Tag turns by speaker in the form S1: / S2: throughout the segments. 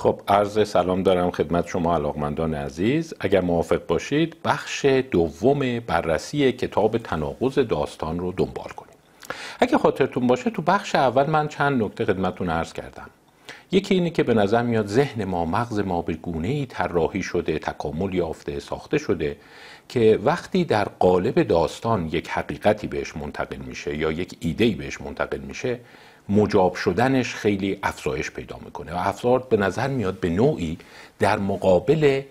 S1: خب عرض سلام دارم خدمت شما علاقمندان عزیز. اگر موافق باشید بخش دوم بررسی کتاب تناقض داستان رو دنبال کنیم. اگر خاطرتون باشه تو بخش اول من چند نکته خدمتتون عرض کردم. یکی اینه که به نظر میاد ذهن ما مغز ما به گونه ای طراحی شده تکامل یافته ساخته شده که وقتی در قالب داستان یک حقیقتی بهش منتقل میشه یا یک ایده بهش منتقل میشه مجاب شدنش خیلی افزایش پیدا می‌کنه و افزار به نظر میاد به نوعی در مقابل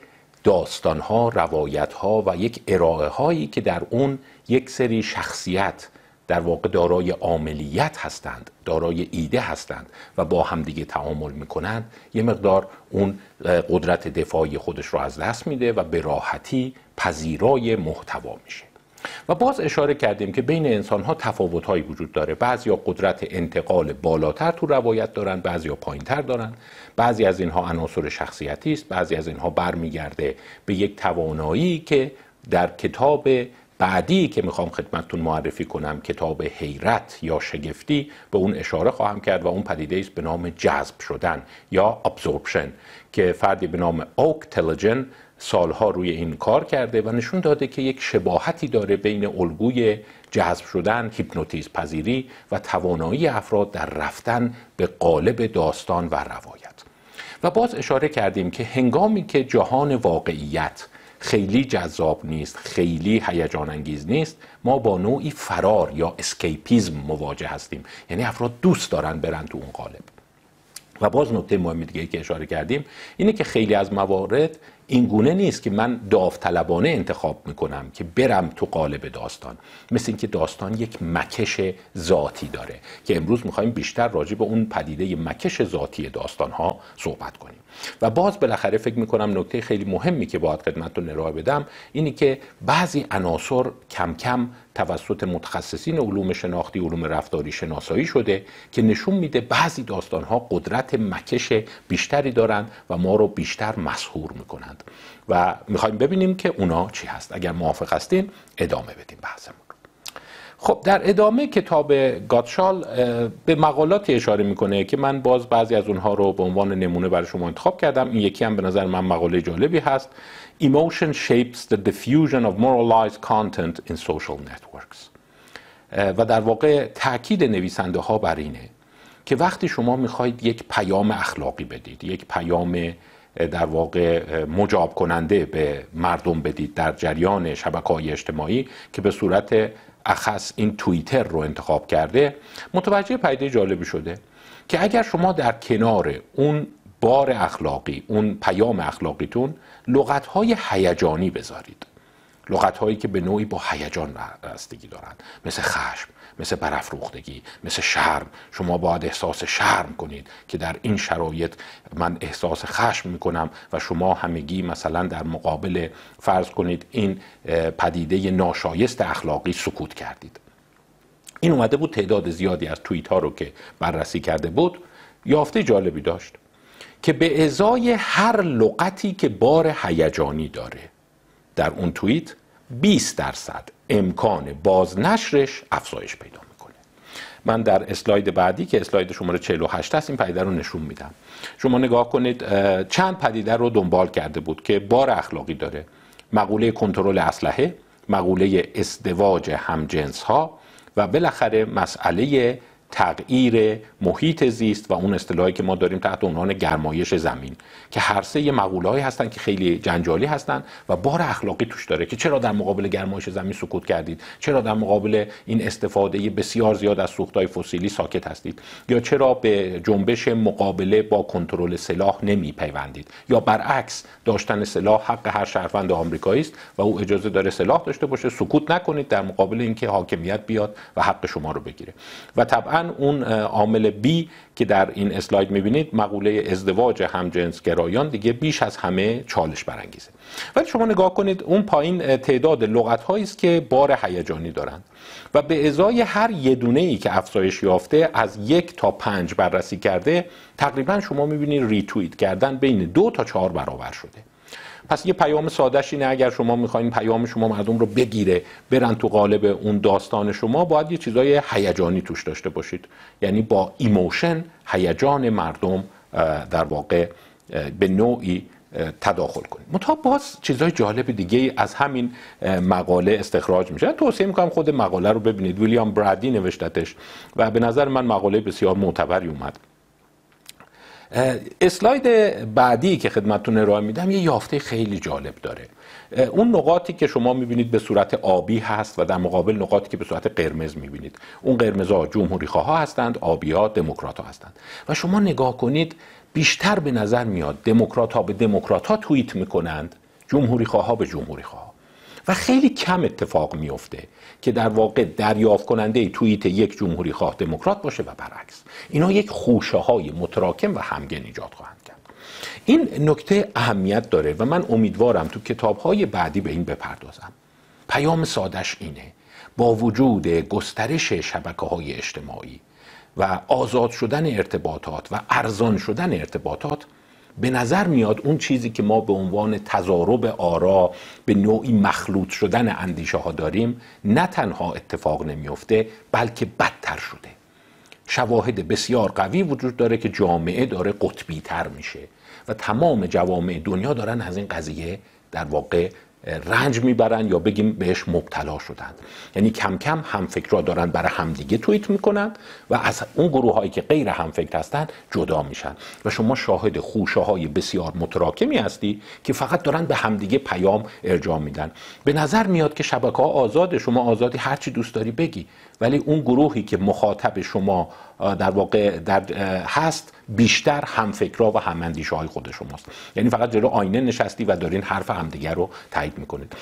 S1: داستانها، روایتها و یک ارائه هایی که در اون یک سری شخصیت در واقع دارای عاملیت هستند دارای ایده هستند و با همدیگه تعامل می‌کنند یه مقدار اون قدرت دفاعی خودش رو از دست میده و به راحتی پذیرای محتوا میشه. و باز اشاره کردیم که بین انسان ها تفاوت هایی وجود داره. بعضی ها قدرت انتقال بالاتر تو روایت دارن بعضی ها پایین تر دارن. بعضی از اینها عناصر شخصیتی است بعضی از اینها برمیگرده به یک توانایی که در کتاب بعدی که می‌خوام خدمتتون معرفی کنم کتاب حیرت یا شگفتی به اون اشاره خواهم کرد و اون پدیده است به نام جذب شدن یا ابزوربشن که فردی به نام اوک تلجن سالها روی این کار کرده و نشون داده که یک شباهتی داره بین الگوی جذب شدن هیپنوتیزم پذیری و توانایی افراد در رفتن به قالب داستان و روایت. و باز اشاره کردیم که هنگامی که جهان واقعیت خیلی جذاب نیست خیلی هیجان انگیز نیست ما با نوعی فرار یا escapism مواجه هستیم. یعنی افراد دوست دارن برن تو اون قالب. و باز نکته مهم دیگه که اشاره کردیم اینه که خیلی از موارد این گونه نیست که من داوطلبانه انتخاب می‌کنم که برم تو قالب داستان. مثل اینکه داستان یک مکش ذاتی داره که امروز می‌خوایم بیشتر راجع به اون پدیده مکش ذاتی داستان ها صحبت کنیم. و باز بالاخره فکر می‌کنم نکته خیلی مهمی که باید خدمتتون ارائه بدم اینی که بعضی عناصر کم کم توسط متخصصین علوم شناختی علوم رفتاری شناسایی شده که نشون میده بعضی داستان ها قدرت مکش بیشتری دارند و ما رو بیشتر مسهور می‌کنند. و می‌خوایم ببینیم که اونا چی هست. اگر موافق هستین ادامه بدیم بحثمون. خب در ادامه کتاب گاتشال به مقالاتی اشاره می‌کنه که من باز بعضی از اونها رو به عنوان نمونه برای شما انتخاب کردم. این یکی هم به نظر من مقاله جالبی هست. Emotion shapes the diffusion of moralized content in social networks. و در واقع تاکید نویسنده ها بر اینه که وقتی شما می‌خواهید یک پیام اخلاقی بدید یک پیام در واقع مجاب کننده به مردم بدید در جریان شبکه های اجتماعی که به صورت اخص این توییتر رو انتخاب کرده متوجه پیده جالبی شده که اگر شما در کنار اون بار اخلاقی اون پیام اخلاقیتون لغتهای هیجانی بذارید. لغتهایی که به نوعی با هیجان بستگی دارند مثل خشم مثل برافروختگی مثل شرم. شما باید احساس شرم کنید که در این شرایط من احساس خشم می‌کنم و شما همگی مثلا در مقابل فرض کنید این پدیده ناشایست اخلاقی سکوت کردید. این اومده بود تعداد زیادی از توییت ها رو که بررسی کرده بود یافته جالبی داشت که به ازای هر لغتی که بار هیجانی داره در اون توییت 20 درصد امکان بازنشرش افزایش پیدا می‌کنه. من در اسلاید بعدی که اسلاید شماره 48 هست این پدیده رو نشون میدم. شما نگاه کنید چند پدیده رو دنبال کرده بود که بار اخلاقی داره. مقوله کنترل اسلحه مقوله ازدواج همجنس ها و بالاخره مسئله تغییر محیط زیست و اون اصطلاحی که ما داریم تحت عنوان گرمایش زمین که هر سه مقوله‌ای هستن که خیلی جنجالی هستن و بار اخلاقی توش داره که چرا در مقابل گرمایش زمین سکوت کردید؟ چرا در مقابل این استفاده بسیار زیاد از سوختهای فسیلی ساکت هستید؟ یا چرا به جنبش مقابله با کنترل سلاح نمی پیوندید یا برعکس داشتن سلاح حق هر شهروند آمریکایی است و او اجازه داره سلاح داشته باشه سکوت نکنید در مقابل اینکه حاکمیت بیاد و حق شما رو بگیره. و طبعا اون عامل بی که در این اسلاید می‌بینید مقوله ازدواج همجنس گرایان دیگه بیش از همه چالش برانگیزه. ولی شما نگاه کنید اون پایین تعداد لغت هایی است که بار هیجانی دارند و به ازای هر یه دونه ای که افزایش یافته از یک تا پنج بررسی کرده تقریبا شما می‌بینید ریتویت کردن بین دو تا چهار برابر شده. پس یه پیام سادهش اینه اگر شما می‌خواین پیام شما مردم رو بگیره برن تو قالب اون داستان شما باید یه چیزای هیجانی توش داشته باشید. یعنی با emotion هیجان مردم در واقع به نوعی تداخل کنیم منتها باز چیزهای جالب دیگه از همین مقاله استخراج میشه. توصیه می‌کنم خود مقاله رو ببینید. ویلیام برادی نوشتتش. و به نظر من مقاله بسیار معتبری اومد. اسلاید بعدی که خدمتتون ارائه میدم یه یافته خیلی جالب داره. اون نقاطی که شما می‌بینید به صورت آبی هست و در مقابل نقاطی که به صورت قرمز می‌بینید. اون قرمزها جمهوری خواه هستند آبی ها دموکرات ها هستند. و شما نگاه کنید بیشتر به نظر میاد دموکرات ها به دموکرات ها توییت می‌کنند جمهوری خواه به جمهوری خواه و خیلی کم اتفاق میفته که در واقع دریافت کننده توییت یک جمهوری خواه دموکرات باشه و برعکس. اینا یک خوشه های متراکم و همگن ایجاد خواهند کرد. این نکته اهمیت داره و من امیدوارم تو کتاب های بعدی به این بپردازم. پیام سادش اینه با وجود گسترش شبکه های اجتماعی و آزاد شدن ارتباطات و ارزان شدن ارتباطات به نظر میاد اون چیزی که ما به عنوان تضارب آرا به نوعی مخلوط شدن اندیشه ها داریم نه تنها اتفاق نمیفته بلکه بدتر شده. شواهد بسیار قوی وجود داره که جامعه داره قطبی تر میشه و تمام جوامع دنیا دارن از این قضیه در واقع رنج می‌برن یا بگیم بهش مبتلا شدن. یعنی کم کم همفکرها دارن برای همدیگه توییت می‌کنن و از اون گروه هایی که غیر همفکر هستن جدا میشن. و شما شاهد خوشه های بسیار متراکمی هستی که فقط دارن به همدیگه پیام ارجاع میدن. به نظر میاد که شبکه ها آزاده. شما آزادی هرچی دوست داری بگی. ولی اون گروهی که مخاطب شما در واقع در هست بیشتر همفکرها و هماندیشه های خود شماست. یعنی فقط جلو آینه نشستی و دارین حرف همدیگر رو تایید می‌کنید.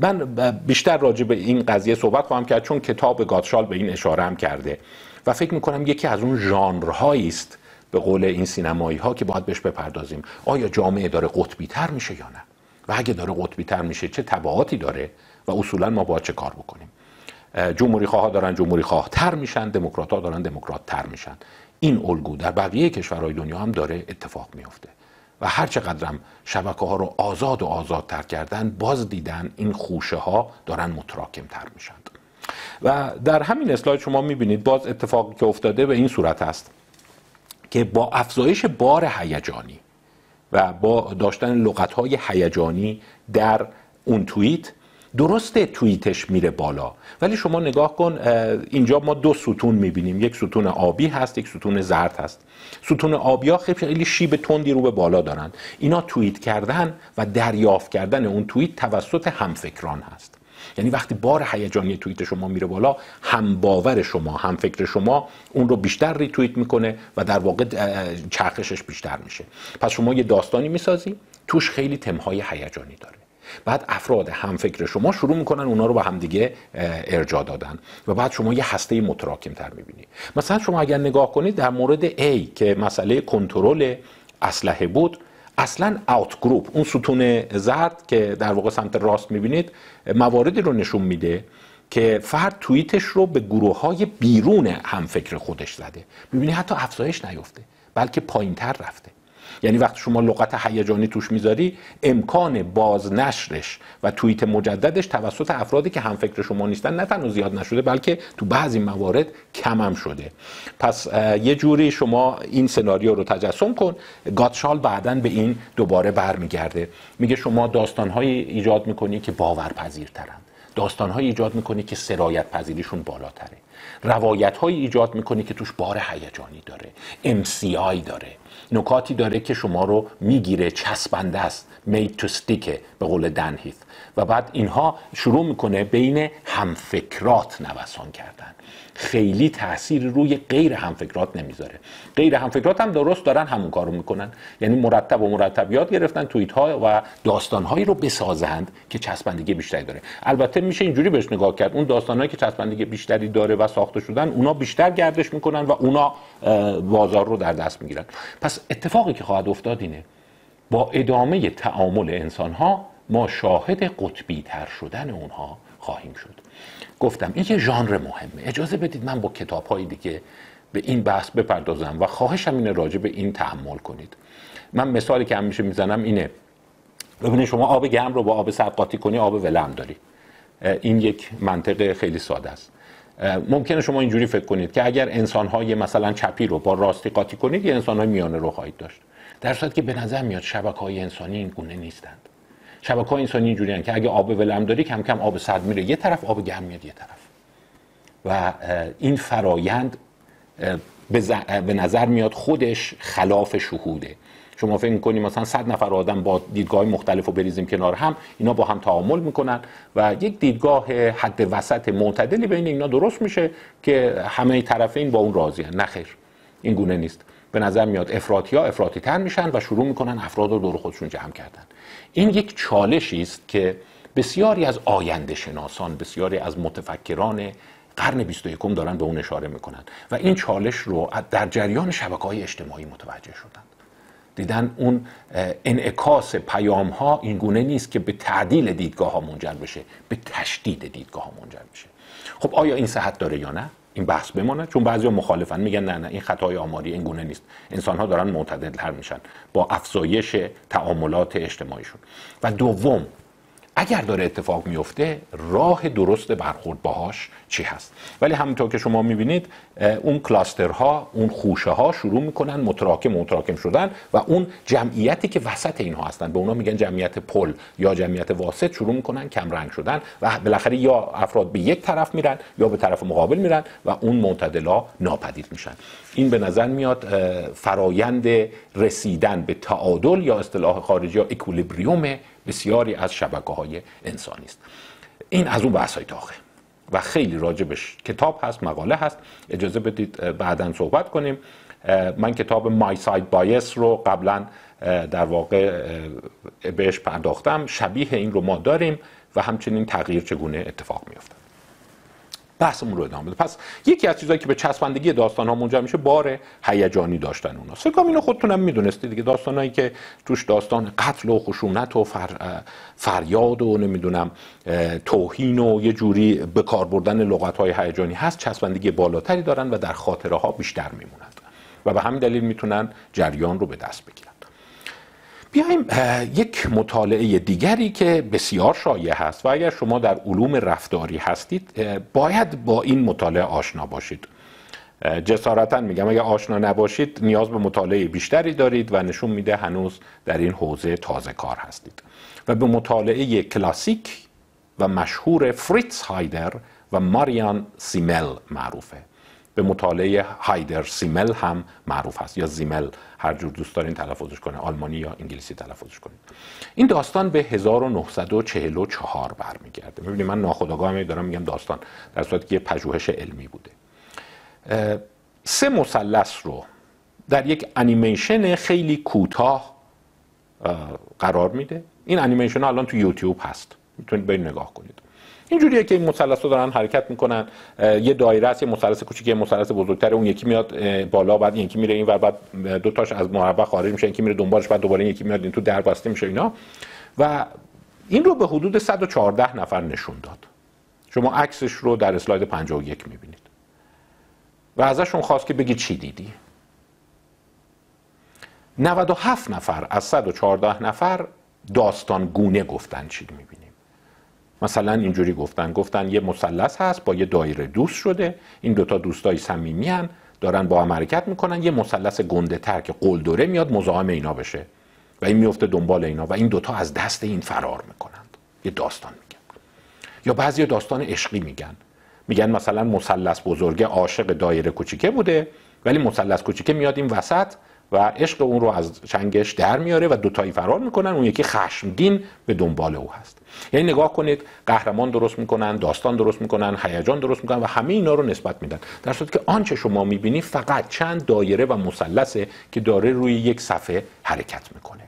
S1: من بیشتر راجع به این قضیه صحبت خواهم کرد چون کتاب گاتشال به این اشاره هم کرده و فکر می‌کنم یکی از اون ژانرهایی است به قول این سینمایی ها که باید بهش بپردازیم. آیا جامعه داره قطبی تر میشه یا نه؟ و اگه داره قطبی تر میشه چه تبعاتی داره و اصولا ما باید چه کار بکنیم؟ جمهوری خواه دارن جمهوری خواه تر میشن دموکرات ها دارن دموکرات تر میشن. این الگو در بقیه کشورهای دنیا هم داره اتفاق میفته. و هر چقدرم شبکه ها رو آزاد و آزاد تر کردن باز دیدن این خوشه ها دارن متراکم تر میشن. و در همین اسلاید شما می‌بینید باز اتفاقی که افتاده به این صورت است که با افزایش بار هیجانی و با داشتن لغت های هیجانی در اون توییت درسته توییتش میره بالا ولی شما نگاه کن اینجا ما دو ستون می‌بینیم. یک ستون آبی هست یک ستون زرد هست. ستون آبی ها خیلی شیب تندی رو به بالا دارن. اینا توییت کردن و دریافت کردن اون توییت توسط همفکران هست. یعنی وقتی بار هیجانی توییت شما میره بالا هم باور شما هم فکر شما اون رو بیشتر ریتوییت می‌کنه و در واقع چرخشش بیشتر میشه. پس شما یه داستانی می‌سازی توش خیلی تمهای هیجانی داره. بعد افراد هم فکر شما شروع می‌کنن اونا رو به همدیگه ارجاع دادن و بعد شما یه هسته متراکم تر می‌بینی. مثلا شما اگر نگاه کنید در مورد A که مسئله کنترل اسلحه بود اصلا اوت گروپ اون ستون زرد که در واقع سمت راست می‌بینید مواردی رو نشون میده که فرد توییتش رو به گروه های بیرون همفکر خودش زده. می‌بینی حتی افزایش نیفته بلکه پایین تر رفته. یعنی وقتی شما لغت هیجانی توش می‌ذاری امکان بازنشرش و توییت مجددش توسط افرادی که هم فکر شما نیستن نه تنها زیاد نشده بلکه تو بعضی موارد کم هم شده. پس یه جوری شما این سناریو رو تجسم کن. گاتشال بعدا به این دوباره برمیگرده. میگه شما داستانهایی ایجاد می‌کنی که باورپذیرترن. داستانهایی ایجاد می‌کنی که سرایت پذیریشون بالاتره. روایت هایی ایجاد می‌کنی که توش بار هیجانی داره. MCI داره. نکاتی داره که شما رو می‌گیره چسبنده است. Made to stick به قول دنهیث و بعد اینها شروع می‌کنه بین همفکرات نوسان کردن. خیلی تاثیر روی غیر همفکرات نمی‌ذاره. غیر همفکرات هم درست دارن همون کارو می‌کنن. یعنی مرتب و مرتب یاد گرفتن توییت ها و داستان هایی رو بسازند که چسبندگی بیشتری داره. البته میشه اینجوری بهش نگاه کرد. اون داستان هایی که چسبندگی بیشتری داره و ساخته شدن اونا بیشتر گردش می‌کنن و اونا بازار رو در دست می‌گیرن. پس اتفاقی که خواهد افتاد اینه با ادامه تعامل انسان ها ما شاهد قطبی تر شدن اونها خواهیم شد. گفتم این یه ژانر مهمه. اجازه بدید من با کتاب های دیگه به این بحث بپردازم و خواهشم اینه راجع به این تحمل کنید. من مثالی که همیشه می‌زنم اینه ببینید شما آب گرم رو با آب سرد قاطی کنی آب ولم داری. این یک منطق خیلی ساده است. ممکنه شما اینجوری فکر کنید که اگر انسان های مثلا چپی رو با راستی قاطی کنید یه انسان های میانه رو خواهید داشت. در صورتی که به نظر میاد شبکه های انسانی این گونه نیستند. شبکه انسانی اینجوری که اگه آب ولم داری کم کم آب سرد میره. یه طرف آب گرم میاد یه طرف. و این فرایند به نظر میاد خودش خلاف شهوده. شما فکر می‌کنی مثلا صد نفر آدم با دیدگاه مختلف رو بریزیم کنار هم اینا با هم تعامل می‌کنن و یک دیدگاه حد وسط معتدلی بین اینا درست میشه که همه طرفین با اون راضی هن. نخیر این گونه نیست. به نظر میاد افراطی ها افراطی تر میشن و شروع می‌کنن افراد رو دور خودشون جمع کردن. این یک چالشی است که بسیاری از آینده شناسان بسیاری از متفکران قرن 21 دارن به اون اشاره می‌کنن و این چالش رو در جریان شبکه های اجتماعی متوجه شدن. دیدن اون انعکاس پیام ها این گونه نیست که به تعدیل دیدگاه ها منجر بشه به تشدید دیدگاه ها منجر بشه. خب آیا این صحت داره یا نه؟ این بحث بمانه چون بعضی مخالفن میگن نه نه این خطای آماری این گونه نیست. انسان ها دارن معتدل میشن با افزایش تعاملات اجتماعیشون. و دوم اگر داره اتفاق میفته راه درست برخورد باهاش چی هست؟ ولی همونطور که شما می‌بینید اون کلاسترها اون خوشه ها شروع می‌کنن متراکم متراکم شدن و اون جمعیتی که وسط اینها هستن به اونا میگن جمعیت پل یا جمعیت واسط شروع می‌کنن کم رنگ شدن و بالاخره یا افراد به یک طرف میرن یا به طرف مقابل میرن و اون معتدلا ناپدید میشن. این به نظر میاد فرایند رسیدن به تعادل یا اصطلاح خارجی یا اکولیبریوم بسیاری از شبکه های انسانی است. این از اون بحث های تاخه و خیلی راجبش کتاب هست مقاله هست. اجازه بدید بعدا صحبت کنیم. من کتاب مای ساید بایس رو قبلا در واقع بهش پرداختم. شبیه این رو ما داریم و همچنین تغییر چگونه اتفاق میفته بحثمون رو ادامه بده. پس یکی از چیزایی که به چسبندگی داستان ها منجر میشه بار هیجانی داشتن اونا. سکام اینو خودتونم می‌دونستید دیگه. داستانایی که توش داستان قتل و خشونت و فر... فریاد و نمی‌دونم توهین و یه جوری به کار بردن لغت های هیجانی هست چسبندگی بالاتری دارن و در خاطره ها بیشتر میمونند و به همین دلیل می‌تونن جریان رو به دست بگیرن. بیایم یک مطالعه دیگری که بسیار شایع هست و اگر شما در علوم رفتاری هستید باید با این مطالعه آشنا باشید. جسارتا میگم اگر آشنا نباشید نیاز به مطالعه بیشتری دارید و نشون میده هنوز در این حوزه تازه کار هستید. و به مطالعه کلاسیک و مشهور فریتز هایدر و ماریان سیمل معروفه. به مطالعه هایدر سیمل هم معروف هست یا زیمل هر جور دوست دارین تلفظش کنه آلمانی یا انگلیسی تلفظش کنید این داستان به 1944 برمیگرده. می‌بینید من ناخودآگاه دارم میگم داستان در صورتی که پژوهش علمی بوده. سه مثلث رو در یک انیمیشن خیلی کوتاه قرار میده. این انیمیشن الان تو یوتیوب هست. می‌تونید برید نگاه کنید. اینجوریه که این مثلث دارن حرکت می‌کنن یه دایره است یه مثلث کوچیک یه مثلث بزرگتر اون یکی میاد بالا بعد یکی میره این ور بعد دو تاش از مربع خارج میشه یکی میره دنبالش بعد دوباره یکی میاد این تو در بسته میشه اینا. و این رو به حدود 114 نفر نشون داد. شما عکسش رو در اسلاید 51 می‌بینید. و ازشون خواست که بگید چی دیدی. 97 نفر از 114 نفر داستان گونه گفتن چی می‌بینید مثلا اینجوری گفتن گفتن یه مثلث هست با یه دایره دوست شده این دوتا دوستای صمیمی دارن با هم حرکت می‌کنن یه مثلث گنده تر که قلدره میاد مزاحم اینا بشه. و این میفته دنبال اینا و این دوتا از دست این فرار می‌کنند. یه داستان میگن. یا بعضی داستان عشقی میگن. میگن مثلا مثلث بزرگه عاشق دایره کوچیکه بوده ولی مثلث کوچیکه میاد این وسط و عشق اون رو از چنگش در میاره و دوتایی فرار می‌کنن. اون یکی خشمگین به دنبال او هست. یعنی نگاه کنید قهرمان درست می‌کنن داستان درست می‌کنن هیجان درست می‌کنن و همه اینا رو نسبت میدن. در صورتی که آنچه شما می‌بینی فقط چند دایره و مثلثه که داره روی یک صفحه حرکت می‌کنه.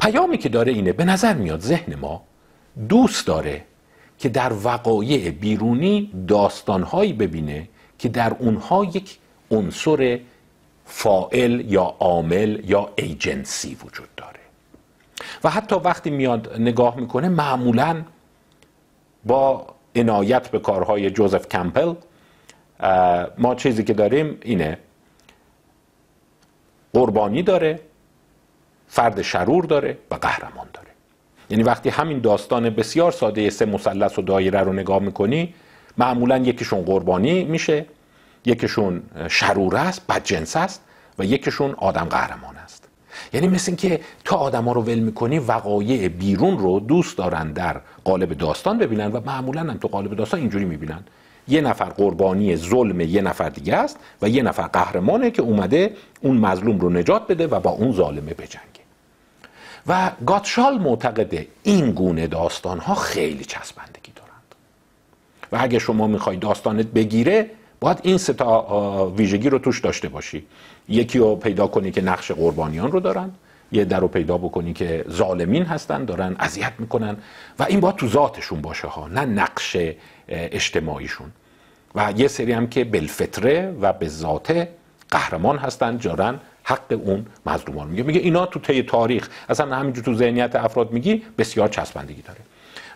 S1: پیامی که داره اینه به نظر میاد ذهن ما دوست داره که در وقایع بیرونی داستانهایی ببینه که در اونها یک عنصر فائل یا عامل یا ایجنسی وجود داره. و حتی وقتی میاد نگاه می‌کنه معمولا با عنایت به کارهای جوزف کمپل ما چیزی که داریم اینه قربانی داره فرد شرور داره و قهرمان داره. یعنی وقتی همین داستان بسیار ساده سه مثلث و دایره رو نگاه می‌کنی معمولا یکیشون قربانی میشه. یکیشون شرور است بدجنس است و یکیشون آدم قهرمان است. یعنی مثل اینکه تا آدما رو ول می‌کنی وقایع بیرون رو دوست دارن در قالب داستان ببینن و معمولا هم تو قالب داستان اینجوری می‌بینن. یه نفر قربانی ظلم یه نفر دیگه است و یه نفر قهرمانه که اومده اون مظلوم رو نجات بده و با اون ظالمه بجنگه. و گاتشال معتقده این گونه داستان ها خیلی چسبندگی دارند. و اگه شما می‌خوای داستانت بگیره باید این ستا ویژگی رو توش داشته باشی. یکی رو پیدا کنی که نقش قربانیان رو دارن یه در رو پیدا بکنی که ظالمین هستن دارن اذیت می‌کنن و این باید تو ذاتشون باشه ها نه نقش اجتماعیشون. و یه سری هم که بالفطره و به ذاته قهرمان هستن دارن حق اون مظلومان میگه میگه اینا تو طی تاریخ اصلا همینجور تو ذهنیت افراد میگی بسیار چسبندگی داره.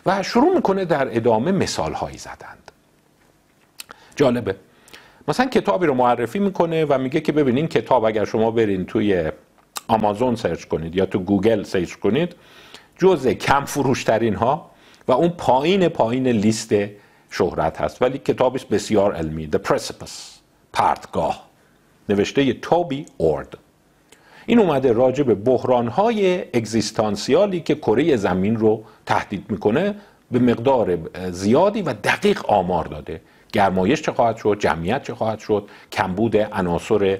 S1: و شروع می‌کنه در ادامه مثال هایی زدن. جالبه. مثلا کتابی رو معرفی می‌کنه و میگه که ببینین کتاب اگر شما برین توی آمازون search کنید یا تو گوگل search کنید جزء کم فروشترین ها و اون پایین پایین لیست شهرت هست. ولی کتابش بسیار علمی The Precipice پرتگاه نوشته توبی اورد این اومده راجع به بحرانهای اگزیستانسیالی که کره زمین رو تهدید می‌کنه به مقدار زیادی و دقیق آمار داده. گرمایش چه خواهد شد جمعیت چه خواهد شد کمبود عناصر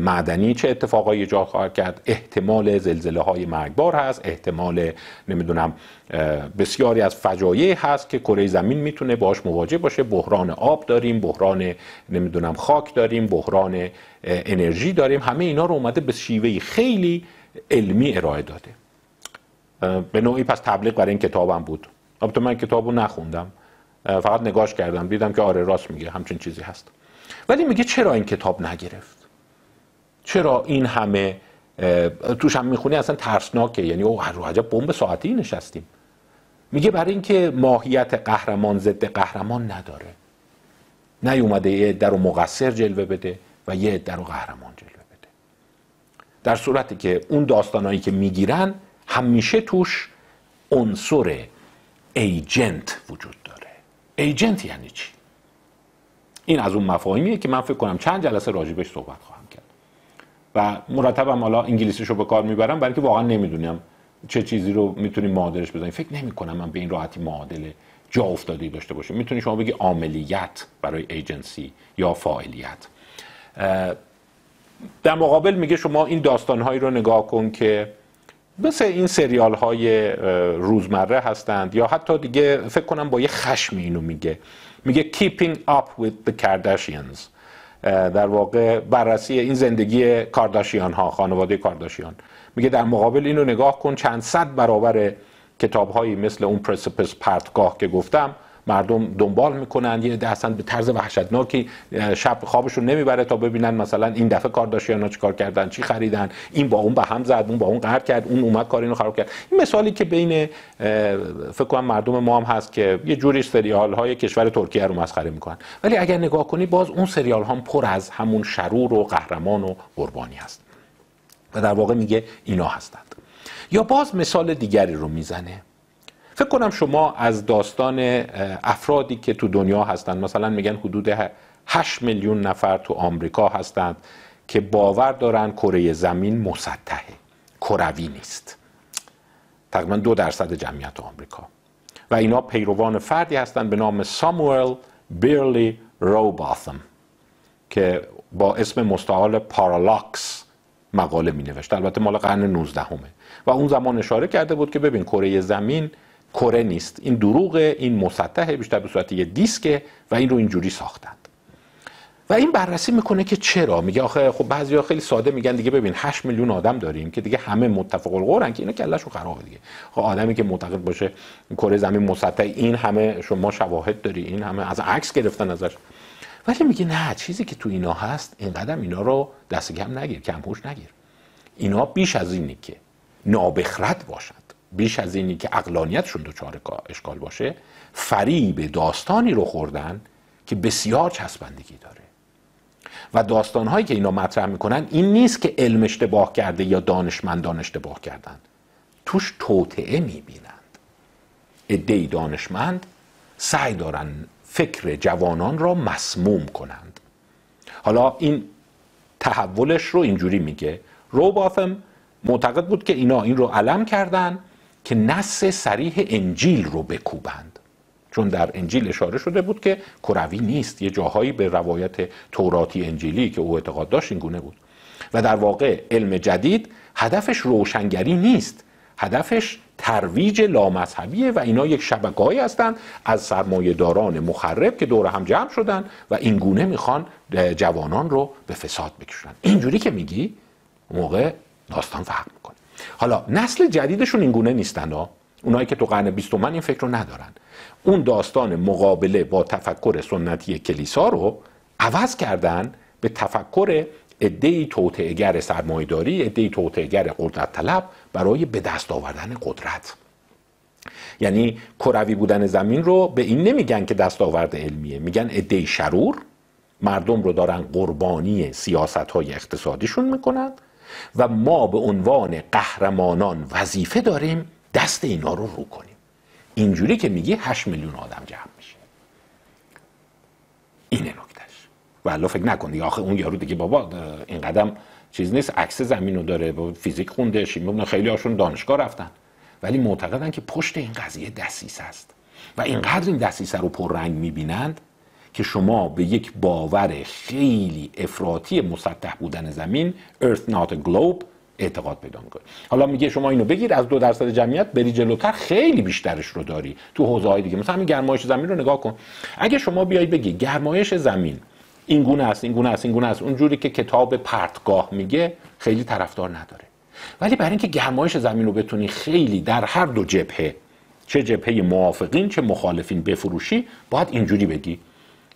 S1: معدنی چه اتفاقایی ایجاد خواهد کرد احتمال زلزله های مرگبار هست احتمال نمی‌دونم بسیاری از فجایع هست که کره زمین می‌تونه باش مواجه باشه. بحران آب داریم بحران نمی‌دونم خاک داریم بحران انرژی داریم. همه اینا رو اومده به شیوهی خیلی علمی ارائه داده. به نوعی پس تبلیغ برای این کتابم بود. البته من کتابو نخوندم. فقط نگاش کردم دیدم که آره راست میگه همچین چیزی هست. ولی میگه چرا این کتاب نگرفت؟ چرا این همه توش هم می‌خونی اصلا ترسناکه؟ یعنی او هر عجب بمب ساعتی نشستیم. میگه برای اینکه ماهیت قهرمان ضد قهرمان نداره. نیومده یه در رو مقصر جلوه بده و یه در رو قهرمان جلوه بده. در صورتی که اون داستانهایی که می‌گیرن همیشه توش عنصر ایجنت وجود ایجنت یعنی چی؟ این از اون مفاهیمیه که من فکر کنم چند جلسه راجبش صحبت خواهم کرد. و مرتبم حالا انگلیسیشو به کار می‌برم برای که واقعا نمی‌دونم چه چیزی رو می‌تونیم معادلش بزنیم. فکر نمی کنم من به این راحتی معادله جا افتادی داشته باشیم می‌تونی شما بگی عاملیت برای ایجنسی یا فاعلیت. در مقابل میگه شما این داستانهایی رو نگاه کن که مثل این سریال های روزمره هستند یا حتی دیگه فکر کنم با یه خشم اینو میگه. میگه keeping up with the Kardashians. در واقع بررسی این زندگی کارداشیان ها خانواده کارداشیان. میگه در مقابل اینو نگاه کن چند صد برابر کتاب هایی مثل اون پرسپس پرتگاه که گفتم مردم دنبال می‌کنن. یه اصلا به طرز وحشتناکی شب خوابشون نمی‌بره تا ببینن مثلا این دفعه کارداشیان چی کار کردن چی خریدن. این با اون به هم زد اون با اون قهر کرد اون اومد کار اینو خراب کرد. این مثالی که بین فکر کنم مردم ما هم هست که یه جوری سریال های کشور ترکیه رو مسخره می‌کنن. ولی اگر نگاه کنی باز اون سریال هم پر از همون شرور و قهرمان و قربانی هست. و در واقع میگه اینا هستند. یا باز مثال دیگری رو می‌زنه. فکر کنم شما از داستان افرادی که تو دنیا هستند مثلا میگن حدود 8 میلیون نفر تو آمریکا هستند که باور دارن کره زمین مسطحه کروی نیست. تقریبا دو درصد جمعیت آمریکا. و اینا پیروان فردی هستند به نام ساموئل بیرلی روباثم که با اسم مستعال پارالاکس مقاله می نوشت البته مال قرن 19 همه و اون زمان اشاره کرده بود که ببین کره زمین کره نیست. این دروغ این مسطحه بیشتر به صورت یه دیسکه و این رو اینجوری ساختند و این بررسی می‌کنه که چرا؟ میگه آخه خب بعضیا خیلی ساده میگن دیگه ببین 8 میلیون آدم داریم که دیگه همه متفق القولن که اینا کلهشون خرابه دیگه. خب آدمی که معتقد باشه کره زمین مسطح این همه شما شواهد داری این همه از عکس گرفتن ازش. ولی میگه نه چیزی که تو اینا هست اینقدر اینا رو دست کم نگیر کمپوش نگیر. اینا بیش از اینی که نابخرد باشن. بیش از اینی که اقلانیتشون دچار اشکال باشه فریب داستانی رو خوردن که بسیار چسبندگی داره. و داستانهایی که اینا مطرح می‌کنن این نیست که علم اشتباه کرده یا دانشمندان اشتباه کردن. توش توطعه می‌بینند. ادهی دانشمند سعی دارن فکر جوانان را مسموم کنند. حالا این تحولش رو اینجوری میگه. روباثم معتقد بود که اینا این رو علم کردن که نص سریح انجیل رو بکوبند. چون در انجیل اشاره شده بود که کروی نیست یه جاهایی به روایت توراتی انجیلی که او اعتقاد داشت این گونه بود. و در واقع علم جدید هدفش روشنگری نیست. هدفش ترویج لامذهبیه و اینا یک شبکه‌ای هستند از سرمایه‌داران مخرب که دور هم جمع شدن و این گونه می‌خوان جوانان رو به فساد بکشونن اینجوری که میگی موقع داستان می‌کنه حالا نسل جدیدشون این گونه نیستن ها اونایی که تو قرن بیستم این فکر رو ندارن. اون داستان مقابله با تفکر سنتی کلیسا رو عوض کردن به تفکر ادهی توطعهگر سرمایداری ادهی توطعهگر قدرت طلب برای به دست آوردن قدرت. یعنی کروی بودن زمین رو به این نمیگن که دستاورد علمیه میگن ادهی شرور. مردم رو دارن قربانی سیاست های اقتصادیشون می‌کنن. و ما به عنوان قهرمانان وظیفه داریم دست اینا رو رو کنیم. اینجوری که میگی 8 میلیون آدم جمع میشه. اینه نکتهش. و فکر نکن آخه اون یارو دیگه بابا این قدم چیز نیست عکس زمین رو داره با فیزیک خونده شیمی خیلی هاشون دانشگاه رفتن. ولی معتقدن که پشت این قضیه دسیسه است. و اینقدر این دسیسه رو پررنگ می‌بینند که شما به یک باور خیلی افراطی مسطح بودن زمین Earth not a globe اعتقاد پیدا می‌کنه حالا میگه شما اینو بگیر از دو درصد جمعیت بری جلوتر خیلی بیشترش رو داری تو حوزه های دیگه. مثلا همین گرمایش زمین رو نگاه کن. اگه شما بیای بگی گرمایش زمین این گونه است این گونه است این گونه است اونجوری که کتاب پرتگاه میگه خیلی طرفدار نداره. ولی برای اینکه گرمایش زمین رو بتونی خیلی در هر دو جبهه چه جبهه موافقین چه مخالفین بفروشی باید اینجوری بگی.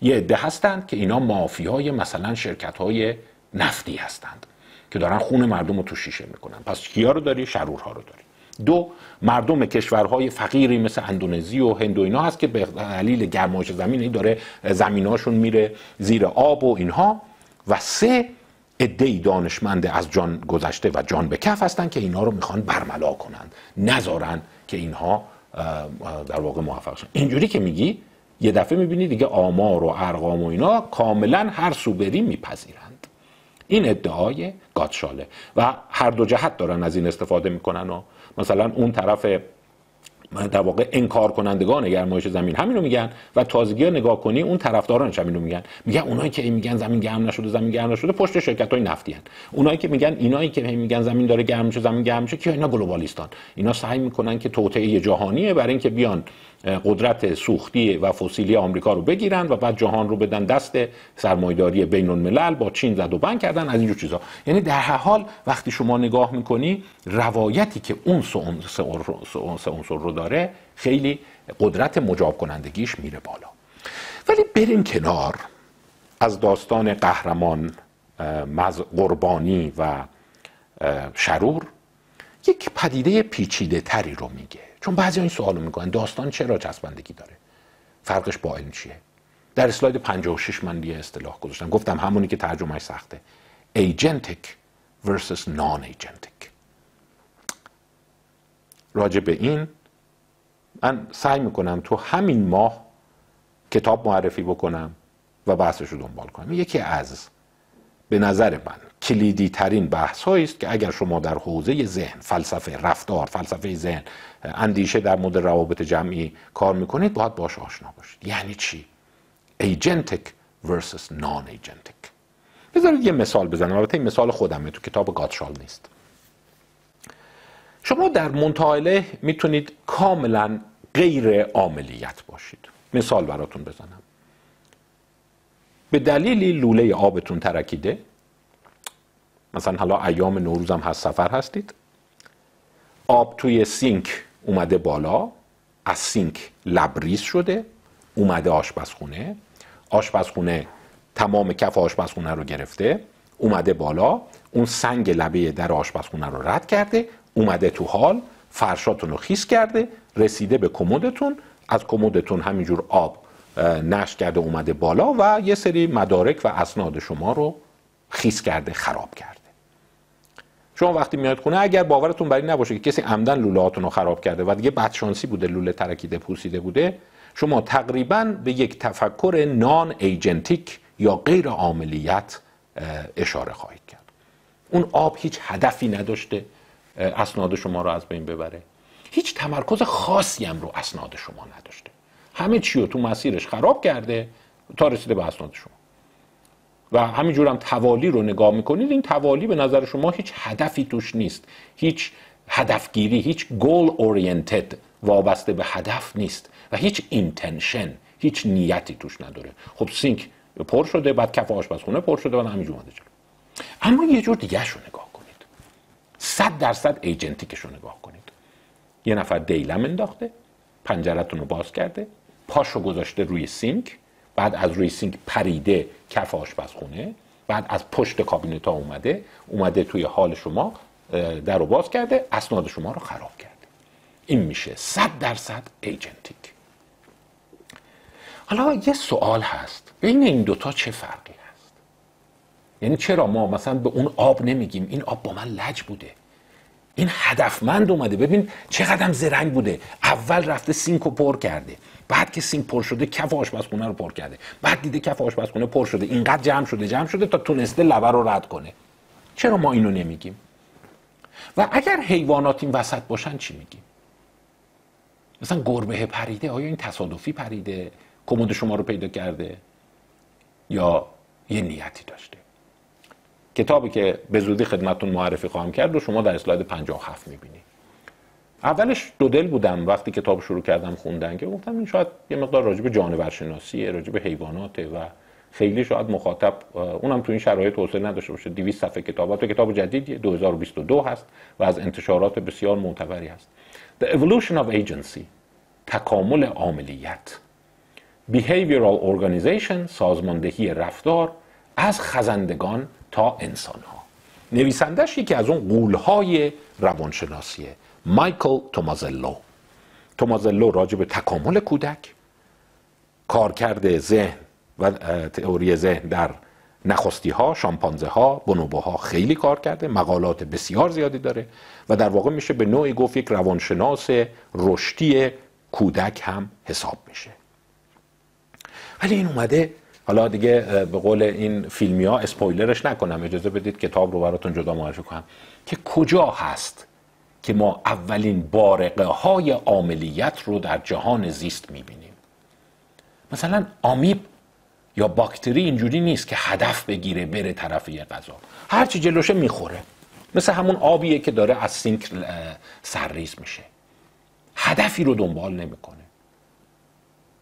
S1: یه عده هستند که اینا مافیای مثلا شرکت های نفتی هستند که دارن خون مردم رو تو شیشه می‌کنن. پس کیا رو داری؟ شرورها رو داری. دو مردم کشورهای فقیری مثل اندونزی و هند و اینا هست که به دلیل گرمایش زمین داره زمیناشون میره زیر آب و اینها. و سه ای دانشمند از جان گذشته و جان به کف هستن که اینا رو می‌خوان برملا کنند. نذارن که اینها در واقع موفق شن. اینجوری که میگی یه دفعه می‌بینی دیگه آمار و ارقام و اینا کاملا هر سو بریم میپذیرند. این ادعای گاتشاله و هر دو جهت دارن از این استفاده می‌کنن و مثلا اون طرف در واقع انکار کنندگان گرمایش زمین همین رو میگن و تازگی نگاه کنی اون طرفدارانش همین رو میگن. میگن اونایی که میگن زمین گرم نشده زمین گرم نشده پشت شرکت های نفتی هن. اونایی که میگن اینایی که میگن زمین داره گرم میشه زمین گرم میشه که اینا گلوبالیستان؟ اینا سعی می‌کنن که توطئه جهانیه برای اینکه بیان قدرت سوختی و فسیلی آمریکا رو بگیرن و بعد جهان رو بدن دست سرمایداری بین الملل با چین زد و بند کردن از اینجور چیزا. یعنی در هر حال وقتی شما نگاه می‌کنی روایتی که اون سه عنصر رو داره خیلی قدرت مجاب کنندگیش میره بالا. ولی بریم کنار. از داستان قهرمان قربانی و شرور یک پدیده پیچیده تری رو میگه. چون بعضی این سوالو می‌کنن داستان چرا چسبندگی داره؟ فرقش با علم چیه؟ در اسلاید 56 من یه اصطلاح گذاشتم. گفتم همونی که ترجمهش سخته. Agentic versus non-agentic. راجع به این من سعی می‌کنم تو همین ماه کتاب معرفی بکنم و بحثش رو دنبال کنم. یکی از به نظر من کلیدی ترین بحث است که اگر شما در حوزه ذهن فلسفه رفتار فلسفه ذهن اندیشه در مورد روابط جمعی کار می‌کنید باید باش آشنا باشید. یعنی چی؟ ایجنتیک versus نان ایجنتیک بذارید یه مثال بزنم. البته این مثال خودمه تو کتاب گاتشال نیست. شما در منطقه می‌تونید کاملا غیر عاملیت باشید. مثال براتون بزنم. به دلیلی لوله آبتون ترکیده مثلا حالا ایام نوروز هم هست سفر هستید آب توی سینک اومده بالا از سینک لبریز شده اومده آشپزخونه آشپزخونه تمام کف آشپزخونه رو گرفته اومده بالا اون سنگ لبه در آشپزخونه رو رد کرده اومده تو حال فرشاتون رو خیس کرده رسیده به کمدتون از کمدتون همینجور آب نشت کرده اومده بالا و یه سری مدارک و اسناد شما رو خیس کرده خراب کرده. شما وقتی میاد خونه اگر باورتون بر این نباشه که کسی عمدن لولهاتون رو خراب کرده و دیگه بدشانسی بوده لوله ترکیده پوسیده بوده شما تقریبا به یک تفکر نان ایجنتیک یا غیر عاملیت اشاره خواهید کرد. اون آب هیچ هدفی نداشته اسناد شما رو از بین ببره. هیچ تمرکز خاصی هم رو اسناد شما نداشته. همه چی رو تو مسیرش خراب کرده تا رسیده به اسناد شما. و همینجور هم توالی رو نگاه می‌کنید این توالی به نظر شما هیچ هدفی توش نیست. هیچ هدفگیری هیچ goal oriented وابسته به هدف نیست و هیچ intention هیچ نیتی توش نداره. خب سینک پر شده بعد کف آشپزخونه پر شده و همینجور اومده جلو. اما یه جور دیگه رو نگاه کنید. صد درصد agentic ش رو نگاه کنید. یه نفر دیلم انداخته پنجرتون رو باز کرده پاش رو گذاشته روی سینک بعد از روی سینک پریده کف آشپزخونه بعد از پشت کابینت ها اومده اومده توی حال شما در رو باز کرده اسناد شما رو خراب کرده. این میشه صد درصد agentic. حالا یه سوال هست بین این دوتا چه فرقی هست؟ یعنی چرا ما مثلا به اون آب نمیگیم؟ این آب با من لج بوده. این هدفمند اومده. ببین چقدر زرنگ بوده. اول رفته سینک رو پر کرده. بعد که سینک پر شده کف آشپزخونه رو پر کرده. بعد دیده کف آشپزخونه پر شده. اینقدر جمع شده جمع شده تا تونسته لبه رو رد کنه. چرا ما اینو نمیگیم؟ و اگر حیوانات این وسط باشن چی میگیم؟ مثلا گربه پریده آیا این تصادفی پریده؟ کمد شما رو پیدا کرده؟ یا یه نیتی داشته؟ کتابی که به زودی خدمتون معرفی خواهم کرد و شما در اسلاید 57 می‌بینید اولش دو دل بودم. وقتی کتاب شروع کردم خوندن که گفتم این شاید یه مقدار راجب جانورشناسیه راجب حیواناته و خیلی شاید مخاطب اونم تو این شرایط توسعه نداشته باشه. 200 صفحه کتابات. کتاب جدیدی 2022 هست و از انتشارات بسیار معتبری هست. The Evolution of Agency تکامل عاملیت. Behavioral Organization سازماندهی رفتار از خزندگان تا انسان ها نویسندش یکی از اون قولهای روانشناسیه مایکل تومازلو. تومازلو راجع به تکامل کودک کارکرد ذهن و تئوری ذهن در نخستی ها شامپانزه ها ها خیلی کار کرده مقالات بسیار زیادی داره و در واقع میشه به نوعی گفت یک روانشناس رشدی کودک هم حساب میشه. ولی این اومده حالا دیگه به قول این فیلمی ها اسپویلرش نکنم اجازه بدید کتاب رو براتون جدا معرفی کنم. که کجا هست که ما اولین بارقه های عاملیت رو در جهان زیست می‌بینیم؟ مثلا آمیب یا باکتری اینجوری نیست که هدف بگیره بره طرف یه غذا. هرچی جلوشه می‌خوره. مثل همون آبیه که داره از سینک سرریز میشه. هدفی رو دنبال نمی‌کنه.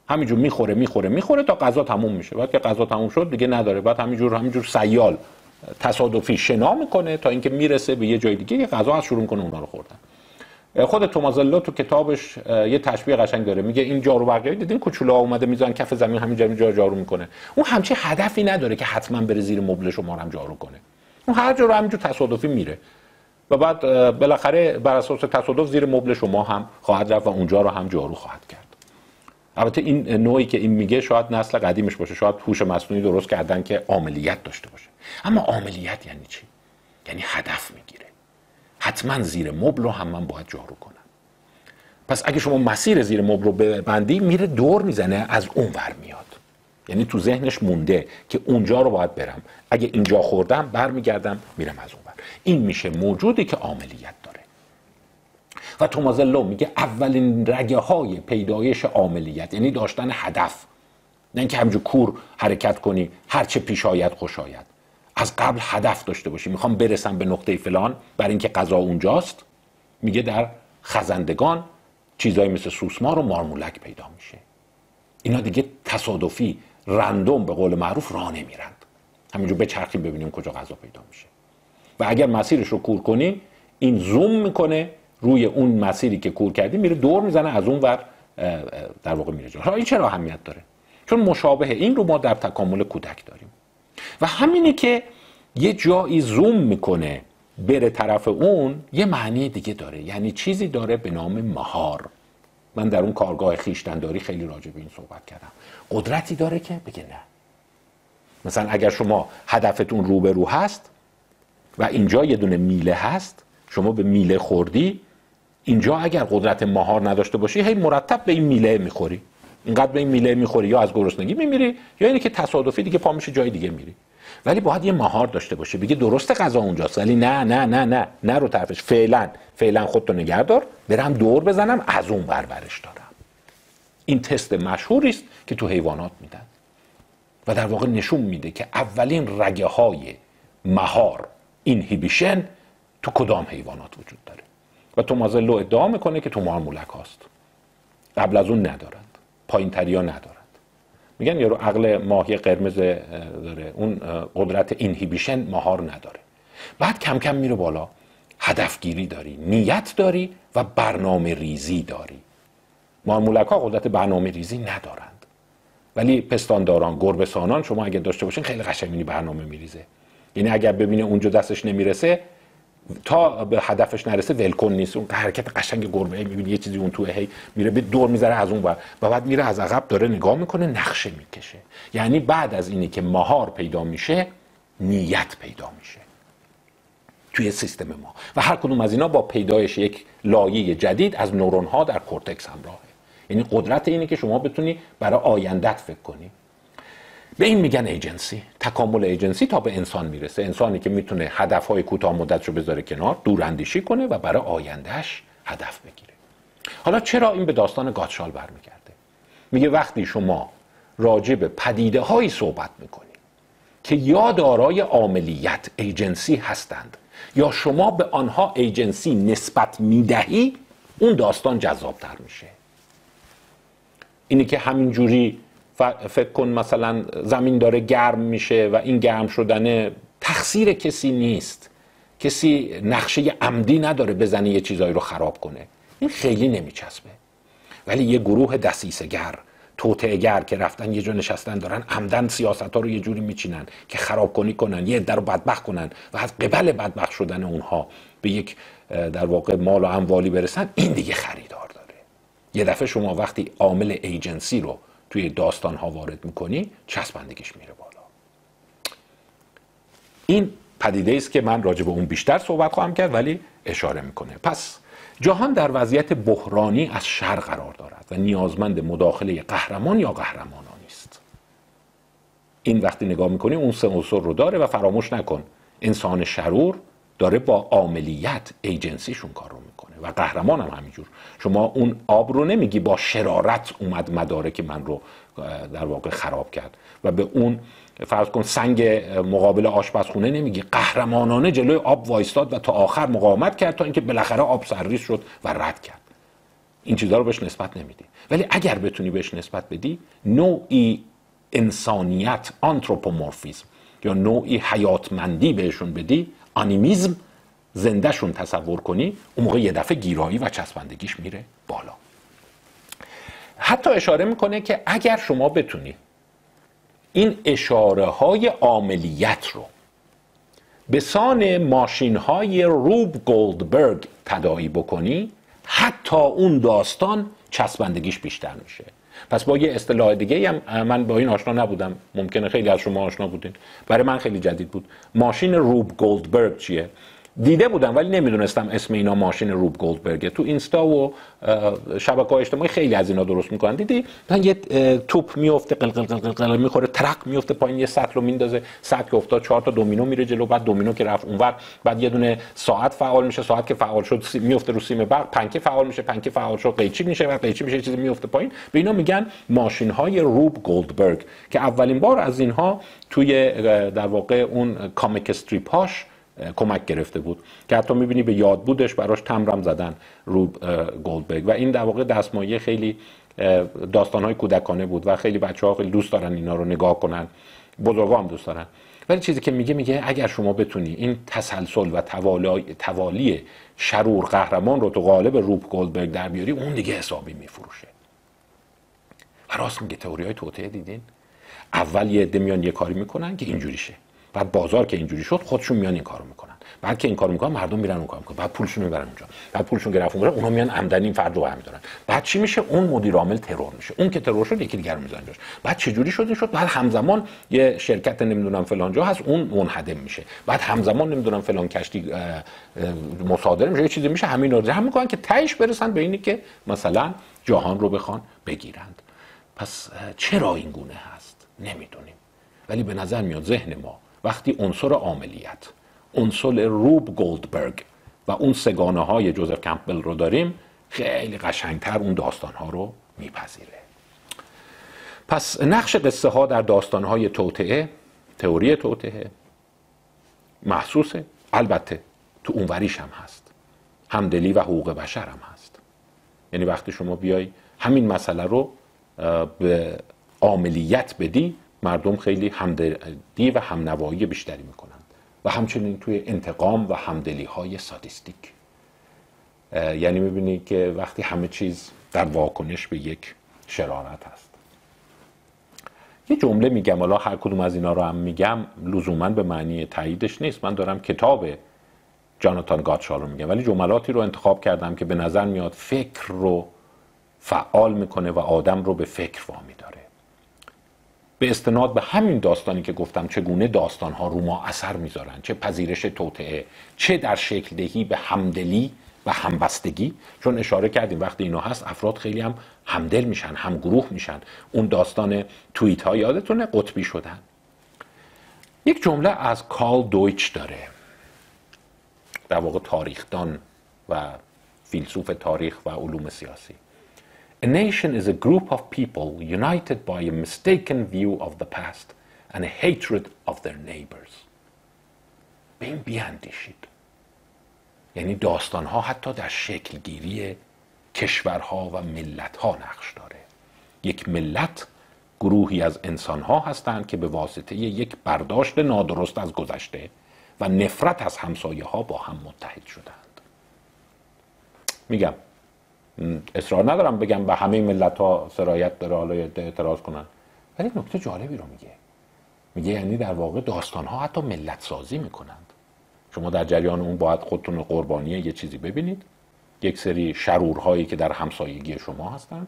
S1: همینجور می‌خوره می‌خوره می‌خوره تا غذا تموم میشه. بعد که غذا تموم شد دیگه نداره. بعد همینجور همینجور سیال تصادفی شنا می‌کنه تا اینکه می‌رسه به یه جای دیگه. یه غذا از شروع کنه اونا رو خوردن. خود تومازلو تو کتابش یه تشبیه قشنگ داره. میگه این جارو برقی دیدین کوچولو اومده میزان کف زمین همین جا جارو می‌کنه. اون همچی هدفی نداره که حتما بره زیر مبل شما هم جارو کنه. اون هر جا رو همینجور تصادفی میره. و بعد بالاخره بر اساس تصادف زیر مبل شما هم خواهد رفت و اونجا رو هم جارو خواهد کرد. البته این نوعی که این میگه شاید نسل قدیمش باشه شاید هوش مصنوعی درست کردن که عاملیت داشته باشه. اما عاملیت یعنی چی؟ یعنی هدف می‌گیره. حتما زیر مبل رو هم من باید جارو کنم پس اگه شما مسیر زیر مبل رو ببندی میره دور می‌زنه از اون ور میاد. یعنی تو ذهنش مونده که اونجا رو باید برم. اگه اینجا خوردم برمیگردم میرم از اون ور. این میشه موجودی که عاملیت. داره و تومازلو میگه اولین رگه های پیدایش عاملیت یعنی داشتن هدف. نه اینکه همجور کور حرکت کنی هرچه پیش آید خوش آید. از قبل هدف داشته باشی. می‌خوام برسم به نقطه فلان برای اینکه غذا اونجاست. میگه در خزندگان چیزایی مثل سوسمار و مارمولک پیدا میشه. اینا دیگه تصادفی رندوم به قول معروف راه نمیرند. همینجور بچرخیم ببینیم کجا غذا پیدا میشه. و اگر مسیرش رو کور کنی این زوم می‌کنه روی اون مسیری که کور کردی میره دور می‌زنه از اون ور در واقع میره جا این چرا اهمیت داره؟ چون مشابه این رو ما در تکامل کودک داریم. و همینی که یه جایی زوم می‌کنه بره طرف اون یه معنی دیگه داره. یعنی چیزی داره به نام مهار. من در اون کارگاه خیشتنداری خیلی راجع به این صحبت کردم. قدرتی داره که بگه نه. مثلا اگر شما هدفتون رو به رو هست و اینجا یه دونه میله هست شما به میله خوردی اینجا اگر قدرت مهار نداشته باشی هی مرتب به این میله می‌خوری. اینقدر به این میله می‌خوری یا از گرسنگی میمیری یا اینه که تصادفی دیگه پا میشه جای دیگه میری. ولی باید یه مهار داشته باشه. بگه درست غذا اونجاست. ولی نه نه نه نه. نه رو طرفش. فعلا فعلا خودتو نگردار برم دور بزنم از اون بربرش دارم. این تست مشهوری است که تو حیوانات میدن. و در واقع نشون میده که اولین رگه های مهار اینهیبیشن تو کدام حیوانات وجود داره. و تومازلو ادعا می‌کنه که تو مارمولک هاست. قبل از اون ندارند. پایین تریا ندارند. میگن یارو عقل ماهی قرمز داره. اون قدرت اینهیبیشن مهار نداره. بعد کم کم میره بالا. هدفگیری داری نیت داری و برنامه ریزی داری. مارمولک ها قدرت برنامه ریزی ندارند. ولی پستانداران گربسانان شما اگه داشته باشین خیلی قشنگی برنامه میریزه. یعنی اگر ببینه اونجا دستش نمی‌رسه تا به هدفش نرسه ولکن نیست. اون حرکت قشنگ گربه می‌بینی یه چیزی اون تو هی میره به دور می‌ذاره از اون و بعد میره از عقب داره نگاه می‌کنه نقشه می‌کشه. یعنی بعد از اینی که مهار پیدا میشه نیت پیدا میشه. توی سیستم ما. و هر کدوم از اینا با پیدایش یک لایه جدید از نورون ها در کورتکس همراهه. یعنی قدرت اینه که شما بتونی برای آیندت فکر کنی. به این میگن ایجنسی تکامل ایجنسی تا به انسان می‌رسه. انسانی که می‌تونه هدفهای کوتاه مدت رو بذاره کنار دور اندیشی کنه و برای آیندهش هدف بگیره. حالا چرا این به داستان گاتشال برمیگرده؟ میگه وقتی شما راجع به پدیده هایی صحبت می‌کنید که یا دارای عاملیت ایجنسی هستند یا شما به آنها ایجنسی نسبت می‌دهی اون داستان جذابتر میشه. اینی که همینجوری فکر کن مثلا زمین داره گرم میشه و این گرم شدن تقصیر کسی نیست. کسی نقشه عمدی نداره بزنه یه چیزایی رو خراب کنه. این خیلی نمیچسبه. ولی یه گروه دسیسگر توتعگر که رفتن یه جا نشستن دارن عمدن سیاست ها رو یه جوری میچینن که خراب کنی کنن یه در رو بدبخت کنن و از قبل بدبخت شدن اونها به یک در واقع مال و اموالی برسن این دیگه خریدار داره. یه دفعه شما وقتی عامل ایجنسی رو توی داستان ها وارد می‌کنی چسبندگیش میره بالا. این پدیده است که من راجع به اون بیشتر صحبت خواهم کرد ولی اشاره می‌کنه. پس جهان در وضعیت بحرانی از شر قرار دارد و نیازمند مداخله قهرمان یا قهرمانانی است. این وقتی نگاه می‌کنی اون سه عنصر رو داره و فراموش نکن. انسان شرور داره با عاملیت ایجنسیشون کار رو می‌کنه. و قهرمان هم همینجور. شما اون آب رو نمیگی با شرارت اومد مداره که من رو در واقع خراب کرد. و به اون فرض کن سنگ مقابل آشپزخونه نمیگی قهرمانانه جلوی آب وایستاد و تا آخر مقاومت کرد تا اینکه بالاخره آب سرریز شد و رد کرد. این چیزها رو بهش نسبت نمیدی. ولی اگر بتونی بهش نسبت بدی نوعی انسانیت آنتروپومورفیزم یا نوعی حیاتمندی بهشون بدی آنیمیزم زندهشون تصور کنی اون موقع یه دفعه گیرایی و چسبندگیش میره بالا. حتی اشاره می‌کنه که اگر شما بتونی این اشاره های عاملیت رو به سان ماشین های روب گولدبرگ تدایی بکنی حتی اون داستان چسبندگیش بیشتر میشه. پس با یه اصطلاح دیگه هم من با این آشنا نبودم. ممکنه خیلی از شما آشنا بودین. برای من خیلی جدید بود. ماشین روب گولدبرگ چیه؟ دیده بودم ولی نمی‌دونستم اسم اینا ماشین روب گولدبرگه. تو اینستا و شبکه های اجتماعی خیلی از اینا درست می‌کنن. دیدی؟ یه توپ میفته قل قل قل می‌خوره ترک میفته پایین یه سطل رو میندازه. سطل که افتاد چهار تا دومینو میره جلو بعد دومینو که رفت اونور. بعد یه دونه ساعت فعال میشه ساعت که فعال شد میفته رو سیم برق. پنکه فعال میشه پنکه فعال شد قیچی میشه و قیچی میشه چیزی میفته پایین. به اینا میگن ماشین های روب گولدبرگ که اولین بار از اینها توی در واقع اون کامیک استریپ هاش کمک گرفته بود که حتی می‌بینی به یاد بودش براش تمرم زدن رو گولدبرگ. و این در واقع دستمایه خیلی داستان های کودکانه بود و خیلی بچه ها خیلی دوست دارن اینا رو نگاه کنن. بزرگا هم دوست دارن. ولی چیزی که میگه میگه اگر شما بتونی این تسلسل و توالی شرور قهرمان رو تو قالب روپ گولدبرگ در بیاری اون دیگه حسابی میفروشه. و راست میگه تئوری های توطعه دیدین؟ اول یه عده یه کاری می‌کنن که اینجوریشه. بعد بازار که اینجوری شد خودشون میان این کارو می‌کنن. بعد که این کارو می‌کنن مردم میرن اون کارو می‌کنن. بعد پولشون می‌برن اونجا. بعد پولشون گرفت اونجا اونا میان عمدنی این فرد رو برمیدارن. بعد چی میشه؟ اون مدیر عامل ترور میشه. اون که ترور شد یکی دیگر می‌زنن بعد چه جوری شد؟ شد بعد همزمان یه شرکت نمی‌دونم فلان جا هست اون منهدم میشه. بعد همزمان نمی‌دونم فلان کشتی مصادره میشه یه چیزی میشه همین رو جمع می‌کنن که تهش برسن به اینی که مثلا جهان رو بخوان بگیرند. پس چرا این گونه هست؟ نمی‌دونیم. ولی به نظر میاد ذهن ما وقتی عنصر عاملیت عنصر روب گولدبرگ و اون سگانه های جوزف کمپبل رو داریم خیلی قشنگتر اون داستان ها رو میپذیره. پس نقش قصه ها در داستان های توطعه تئوری توطعه محسوسه. البته تو اونوریش هم هست. همدلی و حقوق بشر هم هست. یعنی وقتی شما بیای همین مسئله رو به عاملیت بدی مردم خیلی همدلی و همنوایی بیشتری می‌کنند. و همچنین توی انتقام و همدلی های سادیستیک یعنی می‌بینی که وقتی همه چیز در واکنش به یک شرارت هست. یه جمله میگم حالا هر کدوم از اینا رو هم میگم لزوما به معنی تاییدش نیست. من دارم کتاب جاناتان گاتشال رو میگم. ولی جملاتی رو انتخاب کردم که به نظر میاد فکر رو فعال می‌کنه و آدم رو به فکر وامی داره. به استناد به همین داستانی که گفتم چگونه داستان ها رو ما اثر می‌ذارن چه پذیرش توطعه چه در شکل دهی به همدلی و همبستگی. چون اشاره کردیم وقتی اینا هست افراد خیلی هم همدل میشن هم گروه میشن. اون داستان توییت ها یادتونه؟ قطبی شدن. یک جمله از کال دویچ داره. در واقع تاریخدان و فیلسوف تاریخ و علوم سیاسی. A nation is a group of people united by a mistaken view of the past and a hatred of their neighbors. به این بیاندیشید یعنی داستان ها حتی در شکلگیری کشورها و ملت ها نقش داره. یک ملت گروهی از انسان ها هستند که به واسطه یک برداشت نادرست از گذشته و نفرت از همسایه ها با هم متحد شدند. میگم اصرار ندارم بگم به همه ملت ها سرایت داره حالا اعتراض کنن. ولی نکته جالبی رو میگه. میگه یعنی در واقع داستان ها حتی ملت سازی می‌کنند. شما در جریان اون باید خودتون قربانی یه چیزی ببینید. یک سری شرورهایی که در همسایگی شما هستند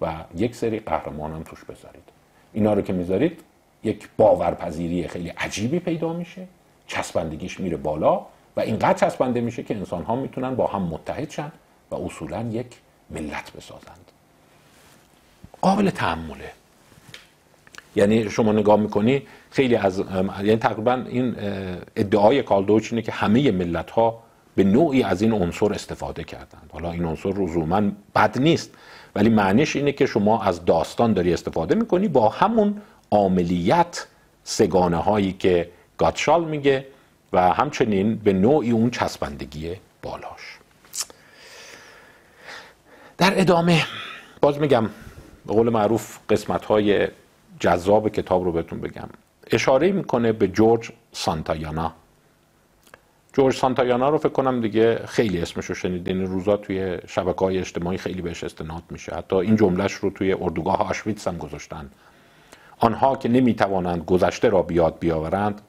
S1: و یک سری قهرمان هم توش بذارید. اینا رو که می‌ذارید یک باورپذیری خیلی عجیبی پیدا میشه. چسبندگیش میره بالا و اینقدر چسبنده میشه که انسان ها می‌تونن با هم متحد شن. و اصولا یک ملت بسازند. قابل تحمله یعنی شما نگاه می‌کنی خیلی از یعنی تقریبا این ادعای کالدوچ اینه که همه ملت ها به نوعی از این عنصر استفاده کردند. حالا این عنصر رزوما بد نیست ولی معنیش اینه که شما از داستان داری استفاده می‌کنی با همون عاملیت سگانه هایی که گاتشال میگه و همچنین به نوعی اون چسبندگی بالاش. در ادامه باز میگم به قول معروف قسمت های جذاب کتاب رو بهتون بگم. اشاره می‌کنه به جورج سانتایانا. جورج سانتایانا رو فکر کنم دیگه خیلی اسمش رو شنیدین روزا توی شبکه های اجتماعی خیلی بهش استناد میشه. حتی این جملهش رو توی اردوگاه آشویتس هم گذاشتن. آنها که نمی‌توانند گذشته را بیاد بیاورند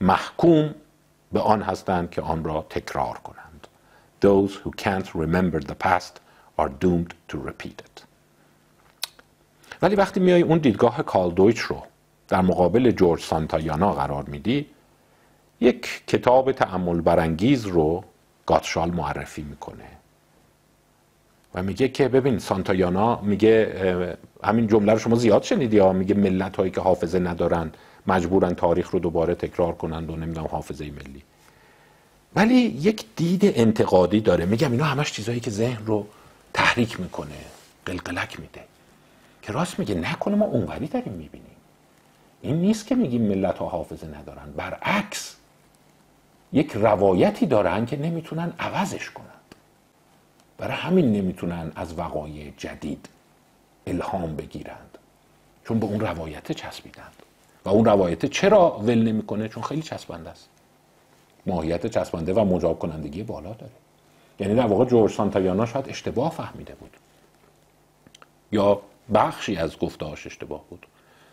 S1: محکوم به آن هستند که آن را تکرار کنند. Those who can't remember the past are doomed to repeat it. ولی وقتی میای اون دیدگاه کالدویچ رو در مقابل جورج سانتایانا قرار میدی یک کتاب تعمل برانگیز رو گاتشال معرفی می‌کنه. و میگه که ببین سانتایانا میگه همین جمله رو شما زیاد شنیدی ها؟ میگه ملت هایی که حافظه ندارن مجبورن تاریخ رو دوباره تکرار کنند و نمی‌دونم حافظه ملی. ولی یک دید انتقادی داره. میگم اینا همش چیزهایی که ذهن رو تحریک می‌کنه قلقلک میده. که راست میگه نکنه ما اونوری داریم می‌بینیم. این نیست که میگیم ملت ها حافظه ندارن. برعکس یک روایتی دارن که نمی‌تونن عوضش کنند برای همین نمی‌تونن از وقایع جدید الهام بگیرند. چون به اون روایت چسبیدند. و اون روایت چرا ول نمی‌کنه؟ چون خیلی چسبنده است. ماهیت چسبنده و مجاب کنندگی بالا داره. یعنی در واقع جورج سانتایانا شاید اشتباه فهمیده بود. یا بخشی از گفتهاش اشتباه بود.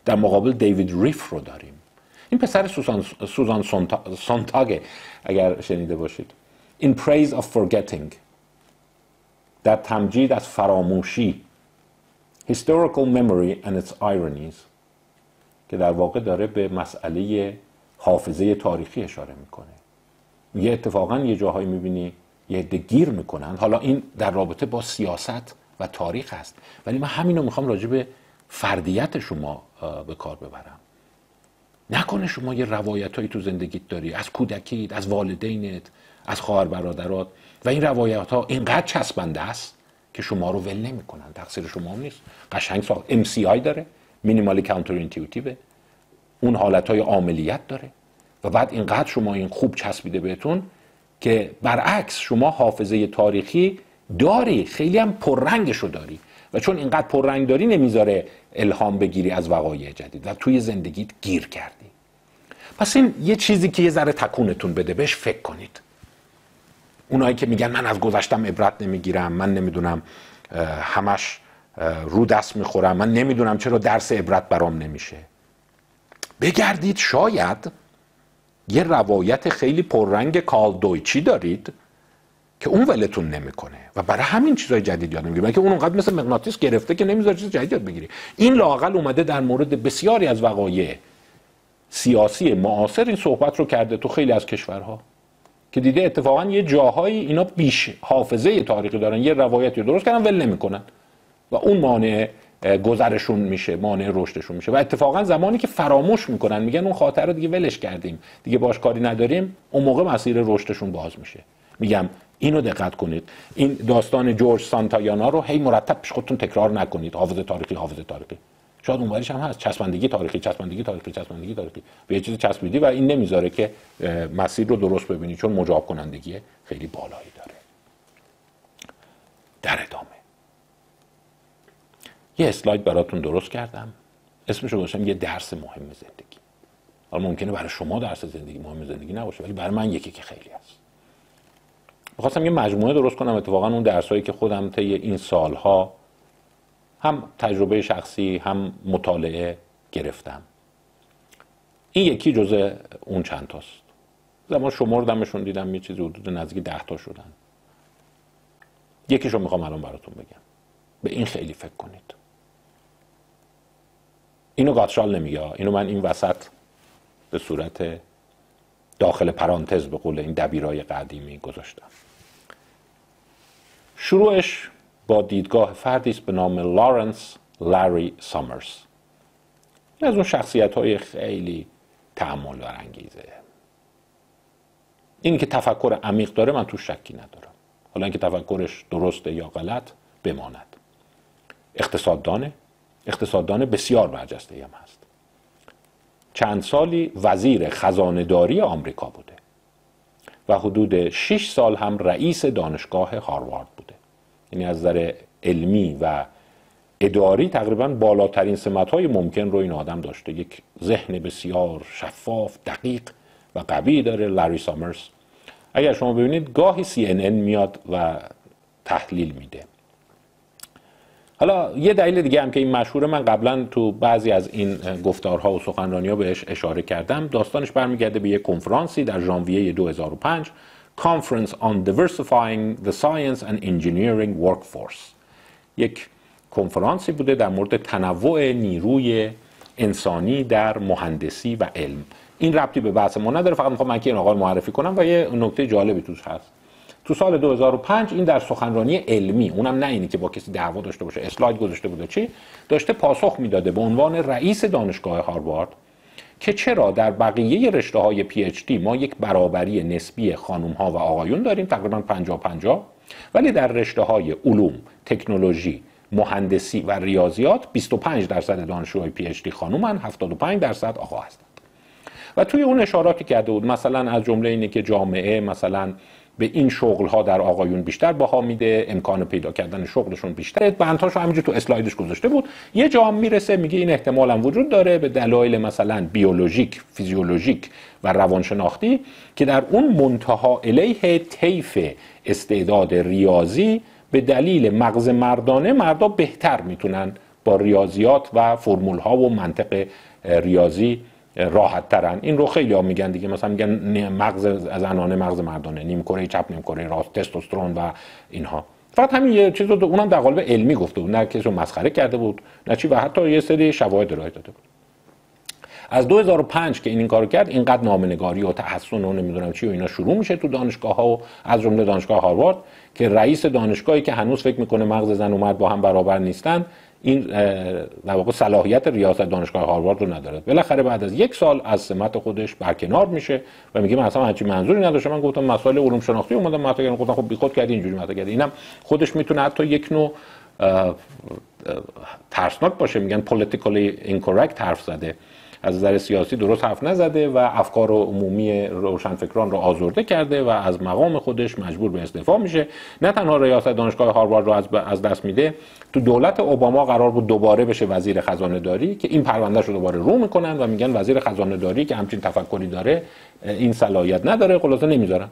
S1: در مقابل دیوید ریف رو داریم. این پسر سوزان, سوزان سونتاگه اگر شنیده باشید. In praise of forgetting. در تمجید از فراموشی. Historical memory and its ironies. که در واقع داره به مسئله حافظه تاریخی اشاره می‌کنه. یه اتفاقا یه جاهایی می‌بینی یه عده گیر می‌کنن. حالا این در رابطه با سیاست و تاریخ هست ولی من همین رو می‌خوام راجع به فردیت شما به کار ببرم. نکنه شما یه روایت هایی تو زندگیت داری. از کودکیت از والدینت از خواهر برادرات. و این روایت ها اینقدر چسبنده است که شما رو ول نمی‌کنن. تقصیر شما هم نیست. قشنگ ساخت MCI داره. minimally counterintuitive اون حالت های عاملیت داره. و بعد اینقدر شما این خوب چسبیده بهتون که برعکس شما حافظه تاریخی داری خیلی هم پررنگش رو داری و چون اینقدر پررنگ داری نمی‌ذاره الهام بگیری از وقایع جدید و توی زندگیت گیر کردی. پس این یه چیزی که یه ذره تکونتون بده بهش فکر کنید. اونایی که میگن من از گذشتم عبرت نمی‌گیرم من نمی‌دونم همش رو دست می‌خورم من نمی‌دونم چرا درس عبرت برام نمیشه. بگردید شاید یه روایت خیلی پررنگ کال دویچی دارید که اون ولتون نمی‌کنه. و برای همین چیزای جدید یاد نمی‌گیری که اون اونقدر مثل مغناطیس گرفته که نمی‌ذاره چیز جدید یاد بگیری؟ این لاقل اومده در مورد بسیاری از وقایع سیاسی معاصر این صحبت رو کرده تو خیلی از کشورها. که دیده اتفاقا یه جاهایی اینا بیش حافظه تاریخی دارن. یه روایتی درست کردن ول نمی‌کنن. و اون مانع گذرشون میشه مانع رشدشون میشه. و اتفاقا زمانی که فراموش می‌کنن میگن اون خاطر رو دیگه ولش کردیم. دیگه باش کاری نداریم. اون موقع مسیر رشدشون باز میشه. میگم اینو دقت کنید. این داستان جورج سانتایانا رو هی مرتب پیش خودتون تکرار نکنید. حافظه تاریخی حافظه تاریخی. شاید اونوریش هم هست. چسبندگی تاریخی چسبندگی تاریخی چسبندگی تاریخی. به یه چیز چسبیدی و این نمی‌ذاره که مسیر رو درست ببینی چون مجاب کنندگی خیلی بالایی داره. در ادامه. یه اسلاید براتون درست کردم. اسمش رو گذاشتم یه درس مهم زندگی. حالا ممکنه برای شما درس زندگی مهم زندگی نباشه ولی برای من یکی که خیلی هست. می‌خواستم یه مجموعه درست کنم اتفاقا اون درسایی که خودم طی این سالها هم تجربه شخصی هم مطالعه گرفتم. این یکی جزء اون چند تاست. زمان شمردمشون دیدم یه چیزی حدود نزدیک ده تا شدن. یکیشو می‌خوام الان براتون بگم. به این خیلی فکر کنید. اینو گاتشال نمیگه. اینو من این وسط به صورت داخل پرانتز به قول این دبیرای قدیمی گذاشتم. شروعش با دیدگاه فردی است به نام لارنس لاری سامرز. از اون شخصیت های خیلی تعمل برانگیزه این که تفکر عمیق داره من تو شکی ندارم. حالا اینکه تفکرش درسته یا غلط بماند. اقتصاددانه اقتصاددان بسیار برجسته هم هست. چند سالی وزیر خزانهداری آمریکا بوده و حدود 6 سال هم رئیس دانشگاه هاروارد بوده. یعنی از نظر علمی و اداری تقریبا بالاترین سمت های ممکن رو این آدم داشته. یک ذهن بسیار شفاف دقیق و قوی داره لاری سامرز. اگر شما ببینید گاهی CNN میاد و تحلیل میده. حالا یه دلیل دیگه هم که این مشهوره من قبلا تو بعضی از این گفتارها و سخنرانی ها بهش اشاره کردم. داستانش برمیگرده به یه کنفرانسی در ژانویه 2005 Conference on Diversifying the Science and Engineering Workforce. یک کنفرانسی بوده در مورد تنوع نیروی انسانی در مهندسی و علم. این ربطی به بحث ما نداره. فقط می‌خوام من که این آقا معرفی کنم و یه نکته جالبی توش هست. تو سال 2005 این در سخنرانی علمی اونم نه اینی که با کسی دعوا داشته باشه اسلاید گذاشته بوده چی داشته پاسخ می‌داده به عنوان رئیس دانشگاه هاروارد که چرا در بقیه رشته های PhD ما یک برابری نسبی خانم ها و آقایون داریم تقریبا 50 50 ولی در رشته های علوم، تکنولوژی، مهندسی و ریاضیات 25 درصد دانشجوهای PhD خانومن 75 درصد آقا هستند. و توی اون اشاراتی کرده بود مثلا از جمله اینه که جامعه مثلا به این شغل ها در آقایون بیشتر بها میده امکان پیدا کردن شغلشون بیشتر. بندهاشو همینجور تو اسلایدش گذاشته بود. یه جا می‌رسه میگه این احتمال هم وجود داره به دلایل مثلا بیولوژیک فیزیولوژیک و روانشناختی که در اون منتها الیه طیف استعداد ریاضی به دلیل مغز مردانه مردا بهتر می‌تونن با ریاضیات و فرمول ها و منطق ریاضی راحت ترن این رو خیلی ها میگن دیگه. مثلا میگن مغز زنانه مغز مردانه. نیم کره چپ نیم کره راست تستوسترون و اینها. فقط همین یه چیز رو اونم در قالب علمی گفته بود. نه کسی رو مسخره کرده بود نه چی. و حتی یه سری شواهد ارائه داده بود. از 2005 که این این کارو کرد اینقدر نامنگاری و تحسن و نمی‌دونم چی و اینا شروع میشه تو دانشگاه ها و از جمله دانشگاه هاروارد که رئیس دانشگاهی که هنوز فکر می‌کنه مغز زن و مرد با هم برابر نیستن این در واقع صلاحیت ریاست دانشگاه هاروارد رو نداره بالاخره بعد از یک سال از سمت خودش برکنار میشه و میگه من اصلا هیچ منظوری نداشتم. من گفتم مسائل علوم شناختی اومدم مطرح کردم. گفتم خب بیخود کردی اینجوری مطرح کردی. اینم خودش می‌تونه حتی یک نوع ترسناک باشه. میگن politically incorrect حرف زده. از نظر سیاسی درست حرف نزده و افکار عمومی روشنفکران رو آزرده کرده و از مقام خودش مجبور به استعفا میشه. نه تنها ریاست دانشگاه هاروارد رو از دست میده تو دولت اوباما قرار بود دوباره بشه وزیر خزانه داری که این پرونده رو دوباره رو می‌کنن و میگن وزیر خزانه داری که همچین تفکری داره این صلاحیت نداره خلاصه نمی‌ذارن.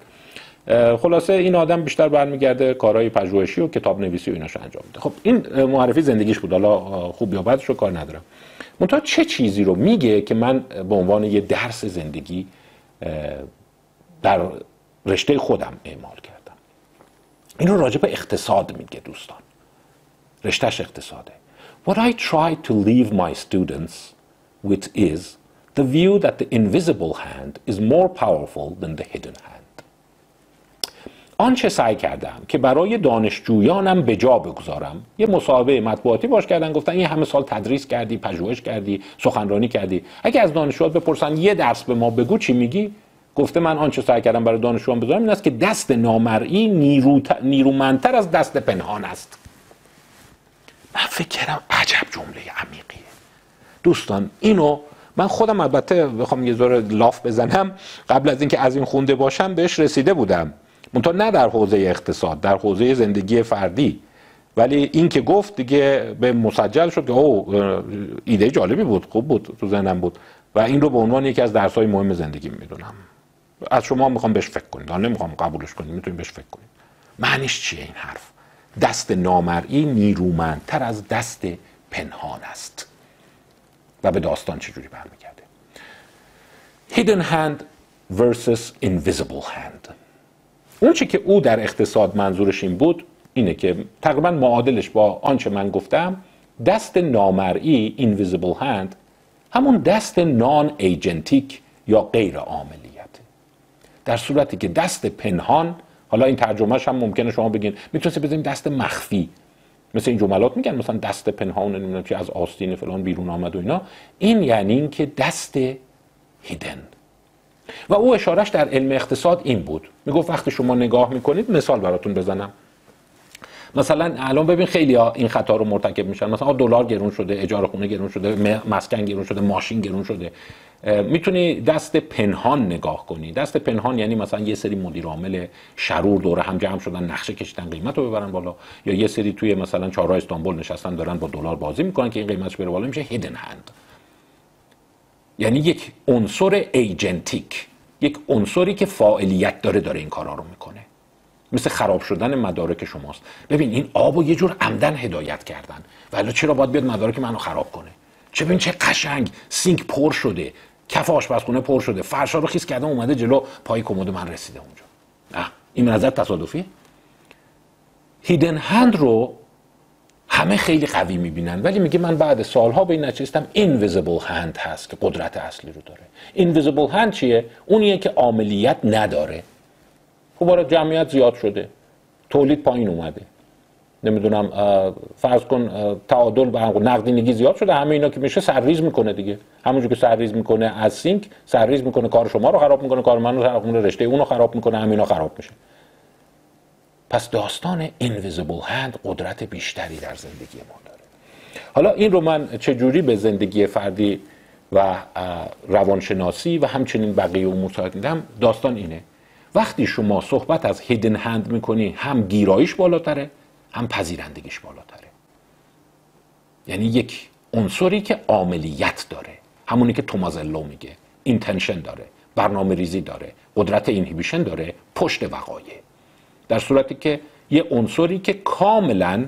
S1: خلاصه این آدم بیشتر برمیگرده کارهای پژوهشی و کتاب نویسی و ایناشو انجام میده. خب این معرفی زندگیش بود. حالا خوب یا بدش کار ندارم. منتها چه چیزی رو میگه که من به عنوان یه درس زندگی در رشته خودم اعمال کردم؟ این رو راجع به اقتصاد میگه دوستان. رشتهش اقتصاده. What I try to leave my students with is the view that the invisible hand is more powerful than the hidden hand. آنچه سعی کردم که برای دانشجویانم به جا بگذارم. یه مصاحبه مطبوعاتی باش کردن گفتن این همه سال تدریس کردی پژوهش کردی سخنرانی کردی. اگه از دانشجوات بپرسن یه درس به ما بگو چی میگی؟ گفته من آنچه سعی کردم برای دانشجویان بذارم این است که دست نامرئی نیرو نیرومندتر از دست پنهان است. من فکر کردم عجب جمله عمیقیه. دوستان اینو من خودم البته بخوام یه ذره لاف بزنم. قبل از اینکه از این خونده باشم بهش رسیده بودم. منتها نه در حوزه اقتصاد در حوزه زندگی فردی. ولی این که گفت دیگه به مسجل شد که او ایده جالبی بود خوب بود تو ذهنم بود. و این رو به عنوان یکی از درس های مهم زندگی می‌دونم. از شما می‌خوام بهش فکر کنید. نمی‌خوام قبولش کنید می‌تونید بهش فکر کنید. معنیش چیه این حرف؟ دست نامرئی نیرومندتر از دست پنهان است. و به داستان چجوری برمیگرده؟ Hidden hand versus invisible hand. اون که او در اقتصاد منظورش این بود اینه که تقریبا معادلش با آنچه من گفتم دست نامرئی اینویزیبل هند همون دست نان ایجنتیک یا غیر عاملیته در صورتی که دست پنهان حالا این ترجمهش هم ممکنه شما بگین می‌تونید بزنیم دست مخفی. مثل این جملات میگن مثلا دست پنهان نمی‌دونم که از آستین فلان بیرون آمد و اینا. این یعنی اینکه دست هیدن و او اشارش در علم اقتصاد این بود. می‌گفت وقتی شما نگاه می‌کنید مثال براتون بزنم. مثلا الان ببین خیلی ها این خطا رو مرتکب میشن. مثلا دلار گرون شده اجاره خونه گرون شده مسکن گرون شده ماشین گرون شده. می‌تونی دست پنهان نگاه کنی. دست پنهان یعنی مثلا یه سری مدیر عامل شرور دوره هم جمع شدن نقشه کشیدن قیمت رو ببرن بالا. یا یه سری توی مثلا چهارراه استانبول نشستن دارن با دلار بازی می‌کنن که این قیمتش بره بالا. میشه هیدن هند یعنی یک عنصر ایجنتیک یک عنصری که فاعلیت داره داره این کارا رو می‌کنه. مثل خراب شدن مدارک شماست. ببین این آب و یه جور عمدن هدایت کردن. ولی چرا باید بیاد مدارک منو خراب کنه؟ چه ببین چه قشنگ. سینک پر شده. کف آشپزخونه پر شده. فرشا رو خیس کردم اومده جلو. پای کمد من رسیده اونجا. نه این نظر تصادفی hidden hand رو همه خیلی قوی می‌بینن ولی میگه من بعد سالها به این نتیجه رسیدم invisible hand هست که قدرت اصلی رو داره. invisible hand چیه؟ اونیه که عاملیت نداره. خب جمعیت زیاد شده. تولید پایین اومده. نمی‌دونم فرض کن تعادل و نقدینگی زیاد شده. همه اینا که میشه سرریز می‌کنه دیگه. همونجور که سرریز می‌کنه از سینک سرریز می‌کنه کار شما رو خراب می‌کنه کار من رو خراب می‌کنه رشته اون خراب می‌کنه همینا خراب میشه. پس داستان invisible hand قدرت بیشتری در زندگی ما داره. حالا این رو من چجوری به زندگی فردی و روانشناسی و همچنین بقیه امور دیدم داستان اینه. وقتی شما صحبت از hidden hand می‌کنی هم گیرایش بالاتره هم پذیرندگیش بالاتره. یعنی یک عنصری که عاملیت داره. همونی که توماسلو میگه. intention داره. برنامه ریزی داره. قدرت inhibition داره. پشت وقایع. در صورتی که یه عنصری که کاملا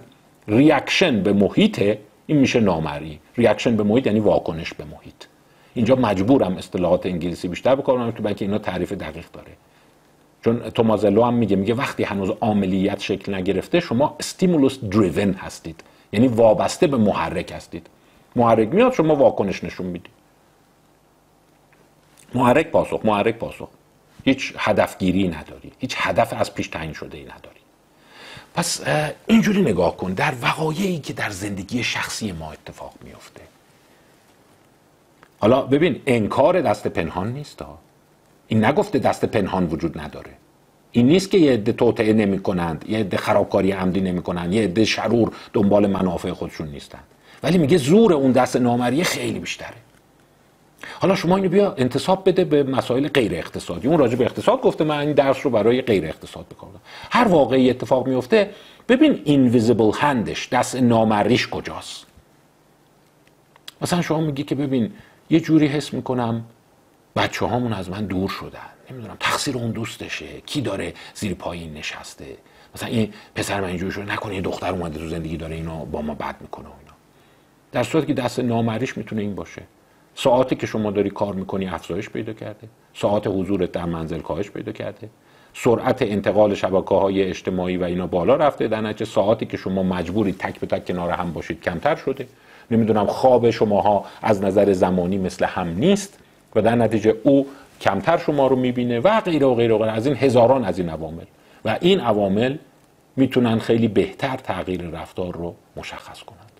S1: reaction به محیط این میشه نامرئی. reaction به محیط یعنی واکنش به محیط. اینجا مجبورم اصطلاحات انگلیسی بیشتر بکنم که بلکه اینا تعریف دقیق داره. چون تومازلو هم میگه میگه وقتی هنوز عملیت شکل نگرفته شما استیمولوس دریون هستید. یعنی وابسته به محرک هستید. محرک میاد شما واکنش نشون می‌دید. محرک پاسخ محرک پاسخ. هیچ هدفگیری نداری هیچ هدف از پیش تعیین شده ای نداری پس اینجوری نگاه کن. در وقایعی که در زندگی شخصی ما اتفاق میفته حالا ببین انکار دست پنهان نیست ها این نگفته دست پنهان وجود نداره. این نیست که یه عده توطعه نمی کنند یه عده خرابکاری عمدی نمی کنند یه عده شرور دنبال منافع خودشون نیستند. ولی میگه زور اون دست نامریه خیلی بیشتره. حالا شما اینو بیا انتصاب بده به مسائل غیر اقتصادی. اون راجع به اقتصاد گفته من این درس رو برای غیر اقتصاد بکنم هر واقعی اتفاق میفته ببین اینویزیبل هندش دست نامریش کجاست؟ مثلا شما میگی که ببین یه جوری حس می‌کنم بچه هامون از من دور شدن. نمی‌دونم تقصیر اون دوستشه. کی داره زیر پایین نشسته؟ مثلا این پسر من اینجوری شده نکنه یه دختر اومده تو زندگی داره اینو با ما بد می‌کنه و اینا. در صورتی که دست نامریش می‌تونه این باشه. ساعتی که شما داری کار می‌کنی افزایش پیدا کرده. ساعت حضورت در منزل کاهش پیدا کرده. سرعت انتقال شبکه های اجتماعی و اینا بالا رفته. در نتیجه ساعتی که شما مجبوری تک به تک کنار هم باشید کمتر شده. نمی‌دونم خواب شماها از نظر زمانی مثل هم نیست و در نتیجه او کمتر شما رو می‌بینه و غیره و غیره و غیره. از این هزاران از این عوامل. و این عوامل می‌تونن خیلی بهتر تغییر رفتار رو مشخص کنند.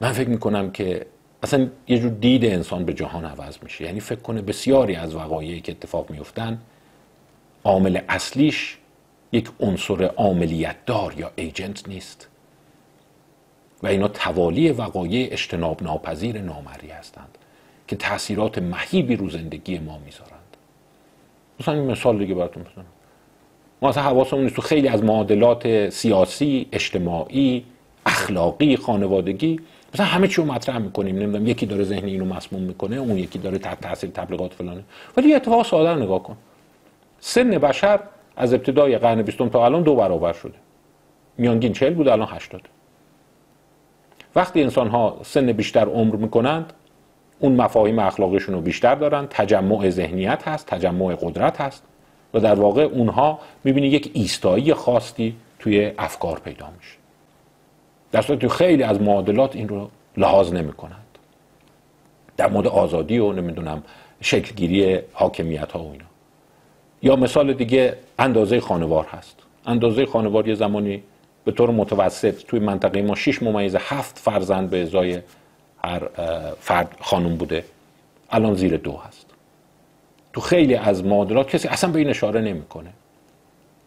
S1: من فکر می‌کنم که اصلا یه جور دید انسان به جهان عوض میشه. یعنی فکر کنه بسیاری از وقایعی که اتفاق میفتن عامل اصلیش یک عنصر عاملیت دار یا ایجنت نیست. و اینا توالی وقایع اجتناب ناپذیر نامری هستند که تاثیرات مهیبی رو زندگی ما می‌ذارند. مثلا این مثال دیگه براتون بزنم. ما اصلا حواسمون نیست تو خیلی از معادلات سیاسی اجتماعی اخلاقی خانوادگی مثلا همه چی رو مطرح می‌کنیم نمی‌دونم یکی داره ذهن اینو مسموم می‌کنه اون یکی داره تحت تاثیر تبلیغات فلانه. ولی یه اتفاق ساده نگاه کن. سن بشر از ابتدای قرن بیستم تا الان دو برابر شده. میانگین 40 بود الان 80 وقتی انسان ها سن بیشتر عمر می‌کنند اون مفاهیم اخلاقیشون رو بیشتر دارن. تجمع ذهنیت هست تجمع قدرت هست و در واقع اونها می‌بینی یک ایستایی خاصی توی افکار پیدا میشه. در صورتی خیلی از معادلات این رو لحاظ نمی کنند در مورد آزادی و نمی‌دونم شکلگیری حاکمیت ها و اینا. یا مثال دیگه اندازه خانوار هست. اندازه خانوار یه زمانی به طور متوسط توی منطقه ما 6 ممیز هفت فرزند به ازای هر فرد خانم بوده. الان زیر دو هست. تو خیلی از معادلات کسی اصلا به این اشاره نمی‌کنه.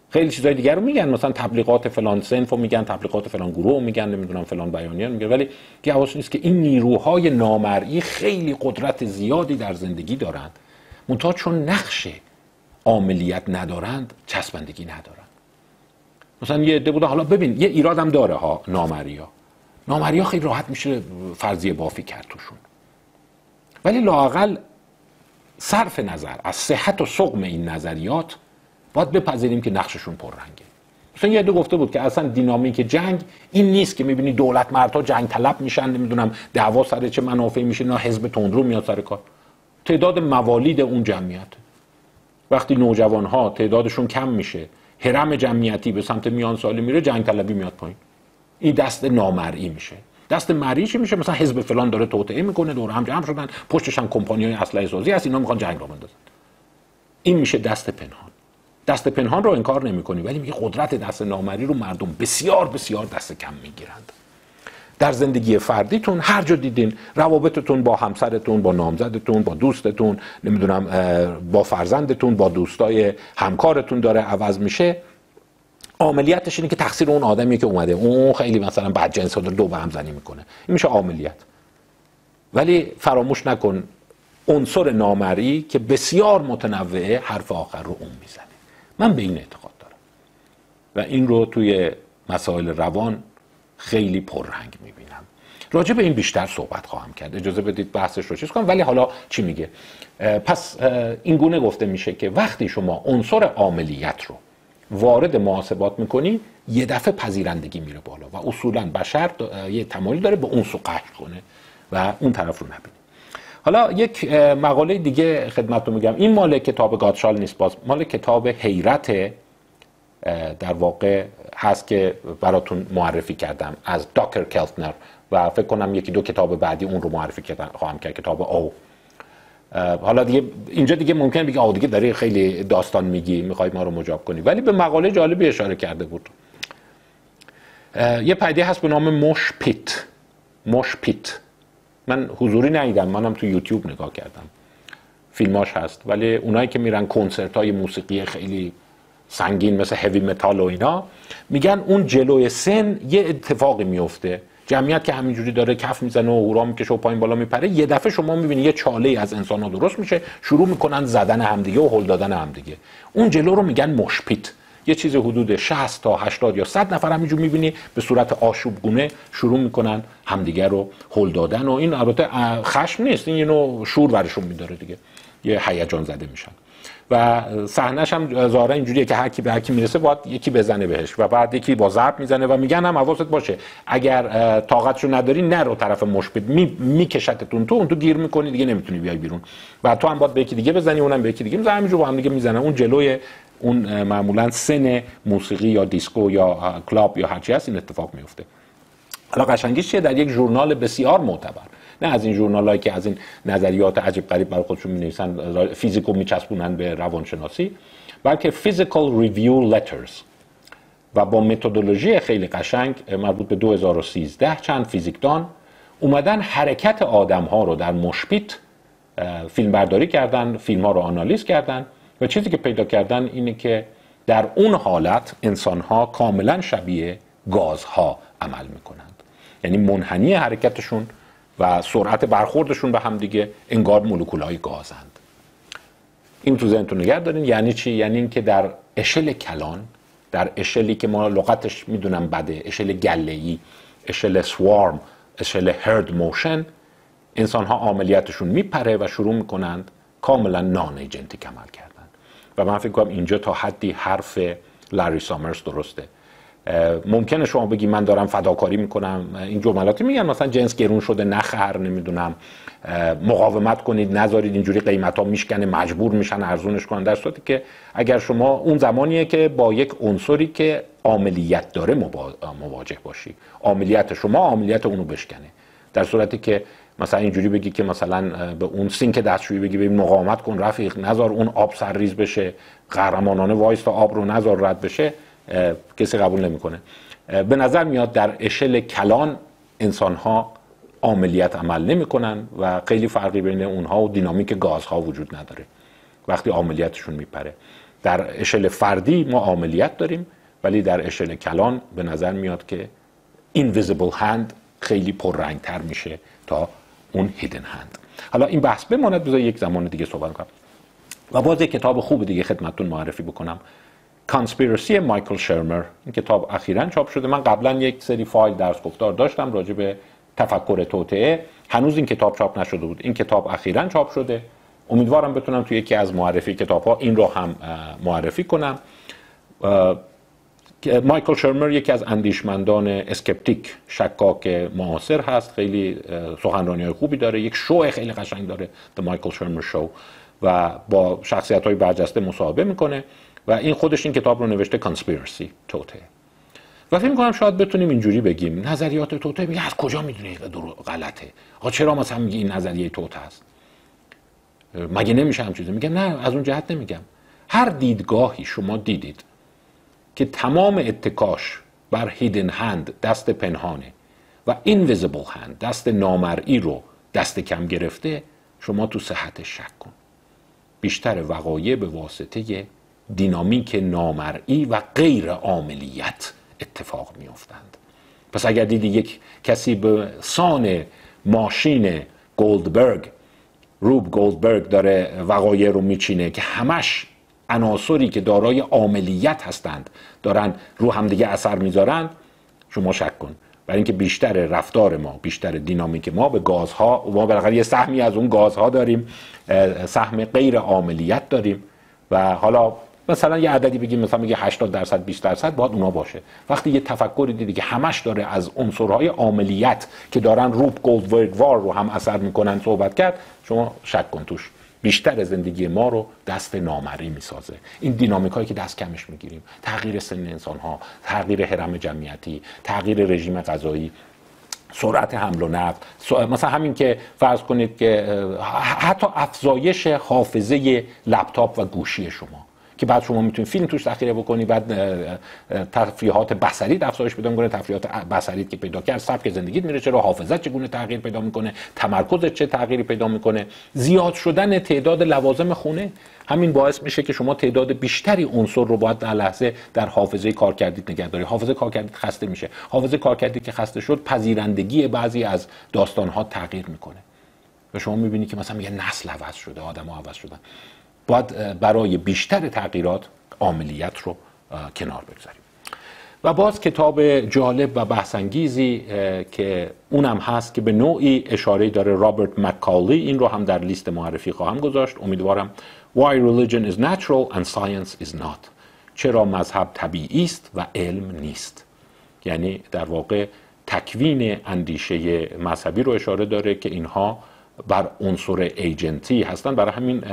S1: خیلی چیزای دیگر رو میگن. مثلا تبلیغات فلان سنف رو میگن تبلیغات فلان گروه میگن نمی‌دونم فلان بیانیه میگن. ولی که حواس نیست که این نیروهای نامرئی خیلی قدرت زیادی در زندگی دارند. منتها چون نقش عاملیت ندارند چسبندگی ندارند. مثلا یه عده بودن حالا ببین یه ایرادم داره ها نامریا. نامریا خیلی راحت میشه فرضیه بافی کرد توشون. ولی لاقل صرف نظر از صحت و سقم این نظریات باید بپذیریم که نقششون پررنگه. مثلا یه دو گفته بود که اصلا دینامیک جنگ این نیست که می‌بینی دولت مردها جنگ طلب میشن نمی‌دونم دعوا سر چه منافعی میشه نه حزب تندرو میاد سر کار. تعداد موالید اون جمعیت. وقتی نوجوان ها تعدادشون کم میشه هرم جمعیتی به سمت میان سالی میره جنگ طلبی میاد پایین. این دست نامرئی میشه. دست مرئی چی میشه؟ مثلا حزب فلان داره توطئه می‌کنه دور هم جمع شدن پشتش هم کمپانی های اسلحه سازی هست اینا می‌خوان جنگ را بندازن. این میشه دست پنهان. دست پنهان رو انکار نمی‌کنی ولی میگه قدرت دست نامری رو مردم بسیار بسیار دست کم می‌گیرند. در زندگی فردیتون هر جا دیدین روابطتون با همسرتون با نامزدتون با دوستتون نمی‌دونم با فرزندتون با دوستای همکارتون داره عوض میشه. عملیاتش اینه که تقصیر اون آدمیه که اومده. اون خیلی مثلا بد جنس داره دو به هم زنی می‌کنه. این میشه عملیات ولی فراموش نکن عنصر نامری که بسیار متنوعه حرف آخر رو اون می‌زنه. من به این اعتقاد دارم. و این رو توی مسائل روان خیلی پررنگ می‌بینم. راجع به این بیشتر صحبت خواهم کرد. اجازه بدید بحثش رو چیز کنم. ولی حالا چی میگه؟ پس این گونه گفته میشه که وقتی شما عنصر عاملیت رو وارد محاسبات می‌کنی یه دفعه پذیرندگی میره بالا و اصولا بشر یه تمایل داره به اون سو قهر کنه و اون طرف رو نبینه. حالا یک مقاله دیگه خدمتتون میگم. این مال کتاب گادشال نیست باز. مال کتاب حیرت در واقع هست که براتون معرفی کردم از داکر کلتنر و فکر کنم یکی دو کتاب بعدی اون رو معرفی کردم خواهم کرد کتاب او. حالا دیگه اینجا دیگه ممکنه بگی آه دیگه داری خیلی داستان میگی می‌خوای ما رو مجاب کنی. ولی به مقاله جالبی اشاره کرده بود. یه پدیده هست به نام موش پیت. موش پیت. من حضوری ندیدم منم تو یوتیوب نگاه کردم. فیلماش هست ولی اونایی که میرن کنسرت های موسیقی خیلی سنگین مثل هوی متال و اینا میگن اون جلوی سن یه اتفاقی میفته. جمعیت که همینجوری داره کف می‌زنه و هورا می‌کشه و پایین بالا میپره یه دفعه شما می‌بینی یه چاله از انسان ها درست میشه شروع می‌کنن زدن همدیگه و هل دادن همدیگه. اون جلو رو میگن مشپیت یه چیز حدود 60 تا 80 یا 100 نفر همینجور می‌بینی به صورت آشوب گونه شروع می‌کنن همدیگه رو هل دادن و این البته خشم نیست این نوع شور ورشون میداره دیگه. یه هیجان زده میشن. و صحنهش هم ظاهرا اینجوریه که هر کی به هر کی می‌رسه باید یکی بزنه بهش و بعد یکی با ضرب می‌زنه و میگن هم حواست باشه. اگر طاقتشو نداری نرو طرف مشبت می میکشتتون. تو اون تو گیر می‌کنی دیگه نمی‌تونی بیای بیرون. و تو هم باید به یکی دیگه بزنی اونم به یکی دیگه می‌زنه همینجور با هم دیگه می‌زنن. اون جلوی اون معمولا سن موسیقی یا دیسکو یا کلاب یا هرچی هست این اتفاق میفته. حالا قشنگیش چیه؟ در یک ژورنال بسیار معتبر. نه از این ژورنالایی که از این نظریات عجیب غریب برای خودشون می نویسن فیزیکو میچسبونن به روانشناسی بلکه Physical Review Letters و با متدولوژی خیلی قشنگ مربوط به 2013 چند فیزیکدان اومدن حرکت آدم ها رو در mosh pit فیلم برداری کردن فیلم ها رو آنالیز کردن و چیزی که پیدا کردن اینه که در اون حالت انسان ها کاملا شبیه گازها عمل می‌کنند. یعنی منحنی حرکتشون و سرعت برخوردشون به هم دیگه انگار مولکولهای گازند. این تو ذهنتون نگه دارین. یعنی چی؟ یعنی اینکه در اشل کلان در اشلی که ما لغتش می‌دونم بده اشل گله‌ای اشل سوارم اشل herd motion انسان ها عاملیتشون میپره و شروع می‌کنند کاملا non-agentic عمل کردن. و من فکر کنم اینجا تا حدی حرف لاری سامرز درسته. ممکنه شما بگی من دارم فداکاری می‌کنم این جملاتی میگن مثلا جنس گرون شده نخر نمی‌دونم. مقاومت کنید نذارید اینجوری قیمت ها میشکنه مجبور میشن ارزونش کنن. در صورتی که اگر شما اون زمانیه که با یک عنصری که عاملیت داره مواجه باشی. عاملیت شما عاملیت اونو بشکنه. در صورتی که مثلا اینجوری بگی که مثلا به اون سینک دستشویی بگی ببین مقاومت کن رفیق نذار اون آب سرریز بشه. قهرمانانه وایس تا آب رو نذار رد بشه. کسی قبول نمی‌کنه. به نظر میاد در اشل کلان انسان ها عاملیت عمل نمی‌کنن و خیلی فرقی بین اونها و دینامیک گازها وجود نداره. وقتی عاملیتشون میپره. در اشل فردی ما عملیات داریم ولی در اشل کلان به نظر میاد که invisible hand خیلی پررنگتر میشه تا اون هیدن هند حالا این بحث بماند بذار یک زمان دیگه صحبت کنم. و باز یک کتاب خوب دیگه خدمتتون معرفی بکنم. کانسپیرسی مایکل شرمر این کتاب اخیرا چاپ شده. من قبلا یک سری فایل درس گفتار داشتم راجع به تفکر توطعه هنوز این کتاب چاپ نشده بود. این کتاب اخیرا چاپ شده. امیدوارم بتونم تو یکی از معرفی کتاب ها این رو هم معرفی کنم. مایکل شرمر یکی از اندیشمندان اسکپتیک شکاک معاصر هست. خیلی سخنرانی های خوبی داره. یک شو خیلی قشنگ داره The Michael Shermer Show و با شخصیت های برجسته مصاحبه می‌کنه و این خودش این کتاب رو نوشته کانسپیرسی توته. و فکر کنم شاید بتونیم اینجوری بگیم نظریات توته میگه از کجا می‌دونی غلطه؟ آقا چرا مثلا میگه این نظریه توته است؟ مگه نمیشه هم چیزی؟ میگم نه از اون جهت نمیگم. هر دیدگاهی شما دیدید که تمام اتکاش بر هیدن هند دست پنهانه و اینویزیبل هند دست نامرئی رو دست کم گرفته شما تو صحتش شک کن. بیشتر وقایع به واسطه دینامیک نامرئی و غیر عاملیت اتفاق میافتند. پس اگر دیدی یک کسی به سان ماشین گولدبرگ روب گولدبرگ داره وقایع رو میچینه که همش عناصری که دارای عاملیت هستند دارن رو همدیگه اثر می‌ذارن شما شک کن. برای اینکه بیشتر رفتار ما بیشتر دینامیک ما به گازها ما بالاخره یه سهمی از اون گازها داریم سهم غیر عاملیت داریم و حالا مثلا یه عددی بگیم مثلا میگه 80 درصد 20 درصد باید اونا باشه. وقتی یه تفکری دیدی که همش داره از عنصرهای عاملیت که دارن روپ وار رو هم اثر می‌کنن صحبت کرد شما شک کن توش. بیشتر زندگی ما رو دست نامری می‌سازه. این دینامیک هایی که دست کمش می‌گیریم. تغییر سن انسان ها تغییر حرم جمعیتی تغییر رژیم غذایی سرعت حمل و نقل. مثلا همین که فرض کنید که حتی افزایش حافظه لپتاپ و گوشی شما. که بعد شما می‌تونید فیلم توش ذخیره بکنی بعد تفریحات بصری افزایش پیدا می‌کنه تفریحات بصری که پیدا کرد سبک زندگیت میره چرا حافظت چگونه تغییر پیدا می‌کنه تمرکزت چه تغییری پیدا می‌کنه. زیاد شدن تعداد لوازم خونه همین باعث میشه که شما تعداد بیشتری عنصر رو باید در لحظه در حافظه کارکردیت نگه داری. حافظه کارکردیت خسته میشه. حافظه کارکردیت که خسته شد پذیرندگی بعضی از داستانها تغییر می‌کنه. و شما می‌بینی که مثلا یه نسل عوض شده آدم ها عوض شدن. باید برای بیشتر تغییرات عاملیت رو کنار بگذاریم. و باز کتاب جالب و بحثانگیزی که اونم هست که به نوعی اشاره داره رابرت مکالی این رو هم در لیست معرفی خواهم گذاشت. امیدوارم Why religion is natural and science is not. چرا مذهب طبیعی است و علم نیست. یعنی در واقع تکوین اندیشه مذهبی رو اشاره داره که اینها بر عنصر ایجنتی هستن. برای همین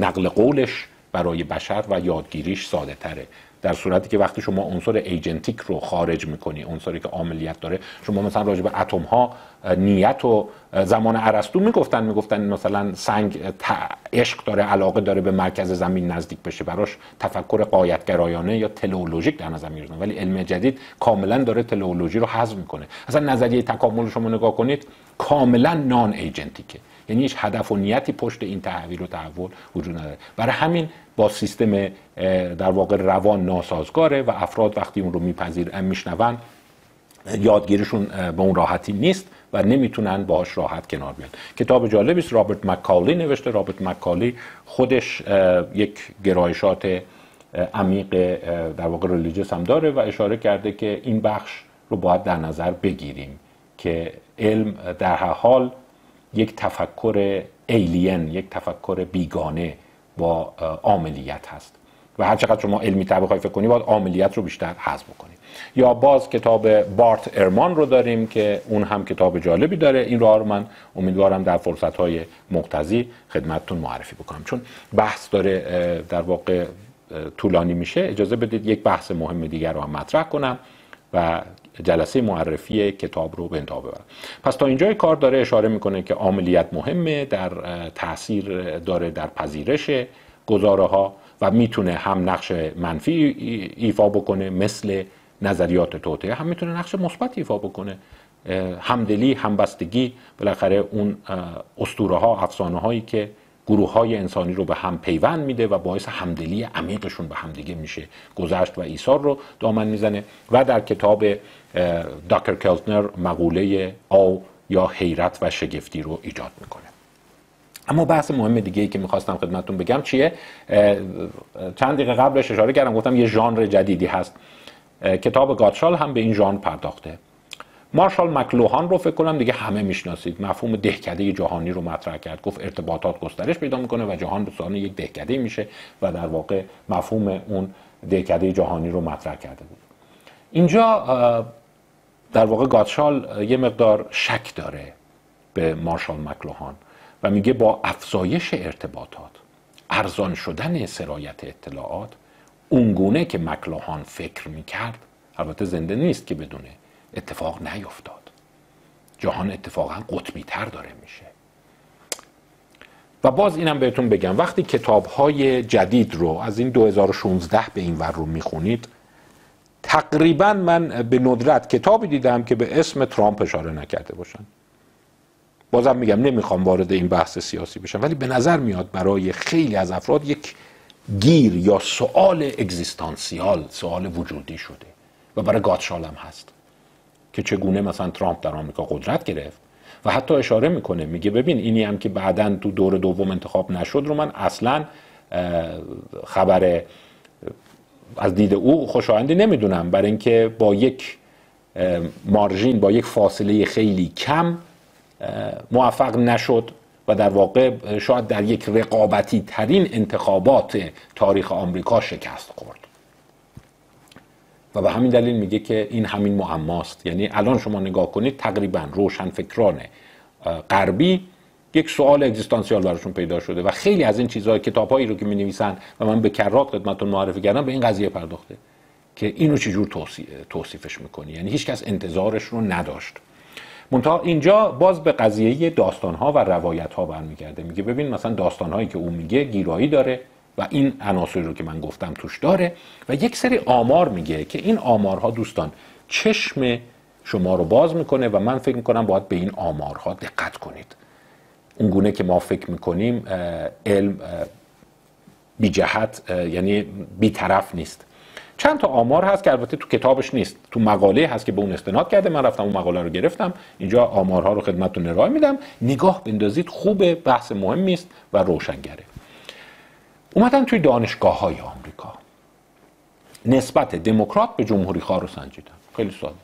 S1: نقل قولش برای بشر و یادگیریش ساده تره در صورتی که وقتی شما عنصر ایجنتیک رو خارج می‌کنی عنصری که عاملیت داره شما مثلا راجع به اتم ها نیت و زمان ارسطو می‌گفتن می‌گفتن مثلا سنگ عشق داره علاقه داره به مرکز زمین نزدیک بشه براش تفکر قایتگرایانه یا تلئولوژیک در نظر می‌گیرن ولی علم جدید کاملا داره تلئولوژی رو حذف می‌کنه. اصلا نظریه تکامل شما نگاه کنید کاملا non-agentic ه یعنی هیچ هدف و نیتی پشت این تحویل و تحول وجود نداره. برای همین با سیستم در واقع روان ناسازگاره و افراد وقتی اون رو میپذیر میشنون یادگیریشون به اون راحتی نیست و نمی‌تونن باهاش راحت کنار بیان. کتاب جالبی است رابرت مکالی نوشته. رابرت مکالی خودش یک گرایشات عمیق در واقع religious هم داره و اشاره کرده که این بخش رو باید در نظر بگیریم که علم در هر حال یک تفکر ایلین یک تفکر بیگانه با عاملیت هست. و هر چقدر شما علمی تر بخوای فکر کنی باید عاملیت رو بیشتر حذف بکنی. یا باز کتاب بارت ارمان رو داریم که اون هم کتاب جالبی داره. این رو من امیدوارم در فرصت های مقتضی خدمتتون معرفی بکنم. چون بحث داره در واقع طولانی میشه. اجازه بدید یک بحث مهم دیگر رو هم مطرح کنم و جلسه معرفی کتاب رو به انتها ببرم. پس تا اینجای کار داره اشاره می‌کنه که عملیت مهمه در تاثیر داره در پذیرش گزاره ها و می‌تونه هم نقش منفی ایفا بکنه مثل نظریات توطئه هم می‌تونه نقش مثبت ایفا بکنه. همدلی همبستگی بالاخره اون اسطوره ها افسانه هایی که گروه های انسانی رو به هم پیوند میده و باعث همدلی عمیقشون به همدیگه میشه گذشت و ایثار رو دامن می‌زنه. و در کتاب داکر کلتنر مقوله آو یا حیرت و شگفتی رو ایجاد می‌کنه. اما بحث مهم دیگه ای که می‌خواستم خدمتتون بگم چیه؟ چند دقیقه قبلش اشاره کردم گفتم یه ژانر جدیدی هست. کتاب گاتشال هم به این ژانر پرداخته. مارشال مکلوهان رو فکر کنم دیگه همه می‌شناسید. مفهوم دهکده جهانی رو مطرح کرد. گفت ارتباطات گسترش پیدا می‌کنه و جهان به یک دهکده میشه و در واقع مفهوم اون دهکده جهانی رو مطرح کرده بود. اینجا در واقع گاتشال یه مقدار شک داره به مارشال مکلوهان و میگه با افزایش ارتباطات ارزان شدن سرایت اطلاعات اونگونه که مکلوهان فکر می‌کرد البته زنده نیست که بدونه اتفاق نیفتاد. جهان اتفاقا قطبی تر داره میشه. و باز اینم بهتون بگم وقتی کتاب های جدید رو از این 2016 به این ور رو می‌خونید تقریبا من به ندرت کتابی دیدم که به اسم ترامپ اشاره نکرده باشن. بازم میگم نمی‌خوام وارد این بحث سیاسی بشم ولی به نظر میاد برای خیلی از افراد یک گیر یا سوال اگزیستانسیال سوال وجودی شده و برای گاتشال هم هست که چگونه مثلا ترامپ در آمریکا قدرت گرفت و حتی اشاره می‌کنه میگه ببین اینی هم که بعدا تو دور دوم انتخاب نشد رو من اصلا خبر از دید او خوشایندی نمی‌دونم. برای اینکه با یک مارژین با یک فاصله خیلی کم موفق نشد و در واقع شاید در یک رقابتی ترین انتخابات تاریخ آمریکا شکست خورد. و به همین دلیل میگه که این همین معماست یعنی الان شما نگاه کنید تقریبا روشن فکران غربی یک سوال اگزیستانسیال براشون پیدا شده و خیلی از این چیزها کتابهایی رو که می نویسن و من به کرات خدمتتون معرفی کردم به این قضیه پرداخته که اینو چجور توصیفش می‌کنی؟ یعنی هیچکس انتظارش رو نداشت. منتها اینجا باز به قضیه داستان ها و روایت ها برمیگرده. میگه ببین مثلا داستان هایی که او میگه گیرایی داره و این عناصر رو که من گفتم توش داره و یک سری آمار میگه که این آمارها دوستان چشم شما رو باز می‌کنه و من فکر می‌کنم باید به این آمارها دقت کنید. اونگونه که ما فکر می‌کنیم علم بی جهت یعنی بی طرف نیست. چند تا آمار هست که البته تو کتابش نیست تو مقاله هست که به اون استناد کرده من رفتم اون مقاله رو گرفتم. اینجا آمارها رو خدمتتون ارائه میدم. نگاه بندازید خوبه بحث مهمی است و روشنگره. اومدن توی دانشگاه های آمریکا. نسبت دموکرات به جمهوری خواه رو سنجیدن خیلی ساده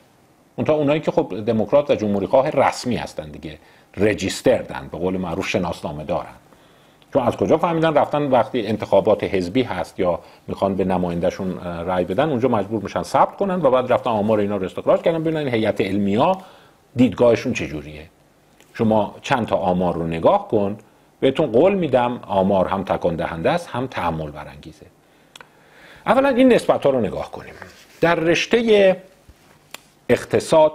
S1: اونتا اونایی که خب دموکرات و جمهوری خواه رسمی هستن دیگه رجیستردن به قول معروف شناسنامه دارن چون از کجا فهمیدن رفتن وقتی انتخابات حزبی هست یا می‌خوان به نمایندهشون رأی بدن اونجا مجبور میشن ثبت کنن و بعد رفتن آمار اینا رو استخراج کردن ببینن هیئت علمیا دیدگاهشون چجوریه. شما چند تا آمار رو نگاه کن بهتون قول میدم آمار هم تکان دهنده است هم تحمل برانگیزه. اولا این نسبت ها رو نگاه کنیم. در رشته اقتصاد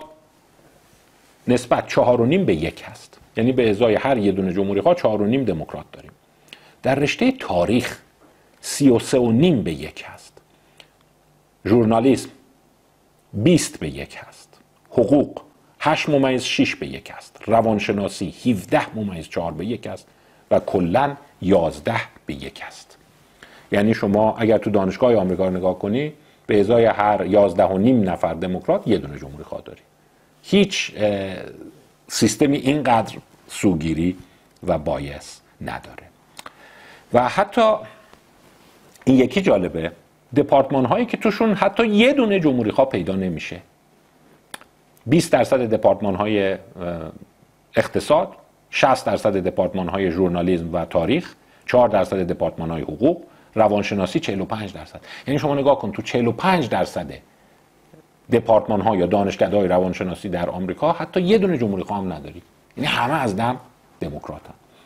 S1: نسبت چهار و نیم به یک هست. یعنی به ازای هر یه دونه جمهوری خواه چهار و نیم دموکرات داریم. در رشته تاریخ سی و سه و نیم به یک هست. ژورنالیسم 20 به یک هست. حقوق 8 ممیز 6 به یک هست. روانشناسی 17 ممیز 4 به یک است و کلا 11 به یک است یعنی شما اگر تو دانشگاه آمریکا نگاه کنی به ازای هر 11 و نیم نفر دموکرات یه دونه جمهوری خواه داری هیچ سیستمی اینقدر سوگیری و بایس نداره. و حتی این یکی جالبه دپارتمان هایی که توشون حتی یه دونه جمهوری خواه پیدا نمیشه. 20 درصد دپارتمان های اقتصاد 60 درصد دپارتمان های ژورنالیسم و تاریخ 4 درصد دپارتمان های حقوق روانشناسی 45 درصد. یعنی شما نگاه کن تو 45 درصد دپارتمان ها یا دانشکده های روانشناسی در آمریکا حتی یه دونه جمهوری خواه هم نداری. یعنی همه از دم دموکرات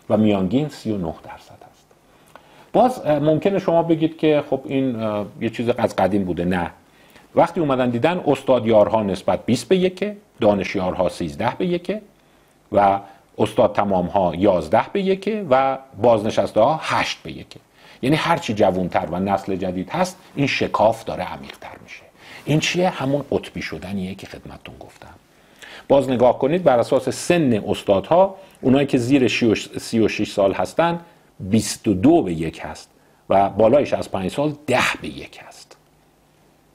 S1: و میانگین 39 درصد است باز ممکنه شما بگید که خب این یه چیز از قدیم بوده. نه. وقتی اومدن دیدن استادیارها نسبت 20 به یکه دانشیارها 13 به یکه و استاد تمام ها 11 به یکه و بازنشسته ها 8 به یکه. یعنی هرچی جوونتر و نسل جدید هست این شکاف داره عمیقتر میشه. این چیه؟ همون قطبی شدنیه که خدمتتون گفتم. باز نگاه کنید بر اساس سن استادها اونایی که زیر 36 سال هستن 22 به یک هست و بالایش از 5 سال 10 به یک هست.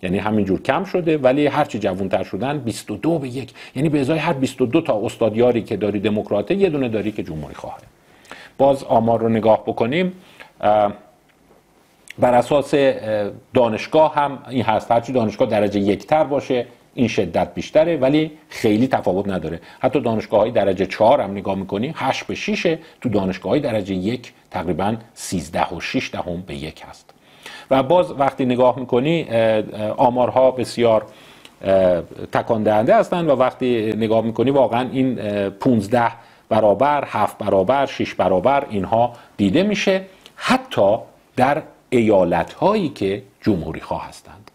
S1: یعنی همینجور کم شده ولی هرچی جوانتر شدن 22 به یک. یعنی به ازای هر 22 تا استادیاری که داری دموکراته یه دونه داری که جمهوری خواهه. باز آمار رو نگاه بکنیم. بر اساس دانشگاه هم این هست. هرچی دانشگاه درجه یکتر باشه این شدت بیشتره ولی خیلی تفاوت نداره. حتی دانشگاه های درجه چهار هم نگاه می‌کنی 8 به 6 تو دانشگاه های درجه یک تقریبا 13 و 6 دهم به یک هست. و باز وقتی نگاه می‌کنی آمارها بسیار تکان دهنده هستند و وقتی نگاه می‌کنی واقعا این 15 برابر 7 برابر 6 برابر اینها دیده میشه. حتی در ایالت هایی که جمهوری خواه هستند.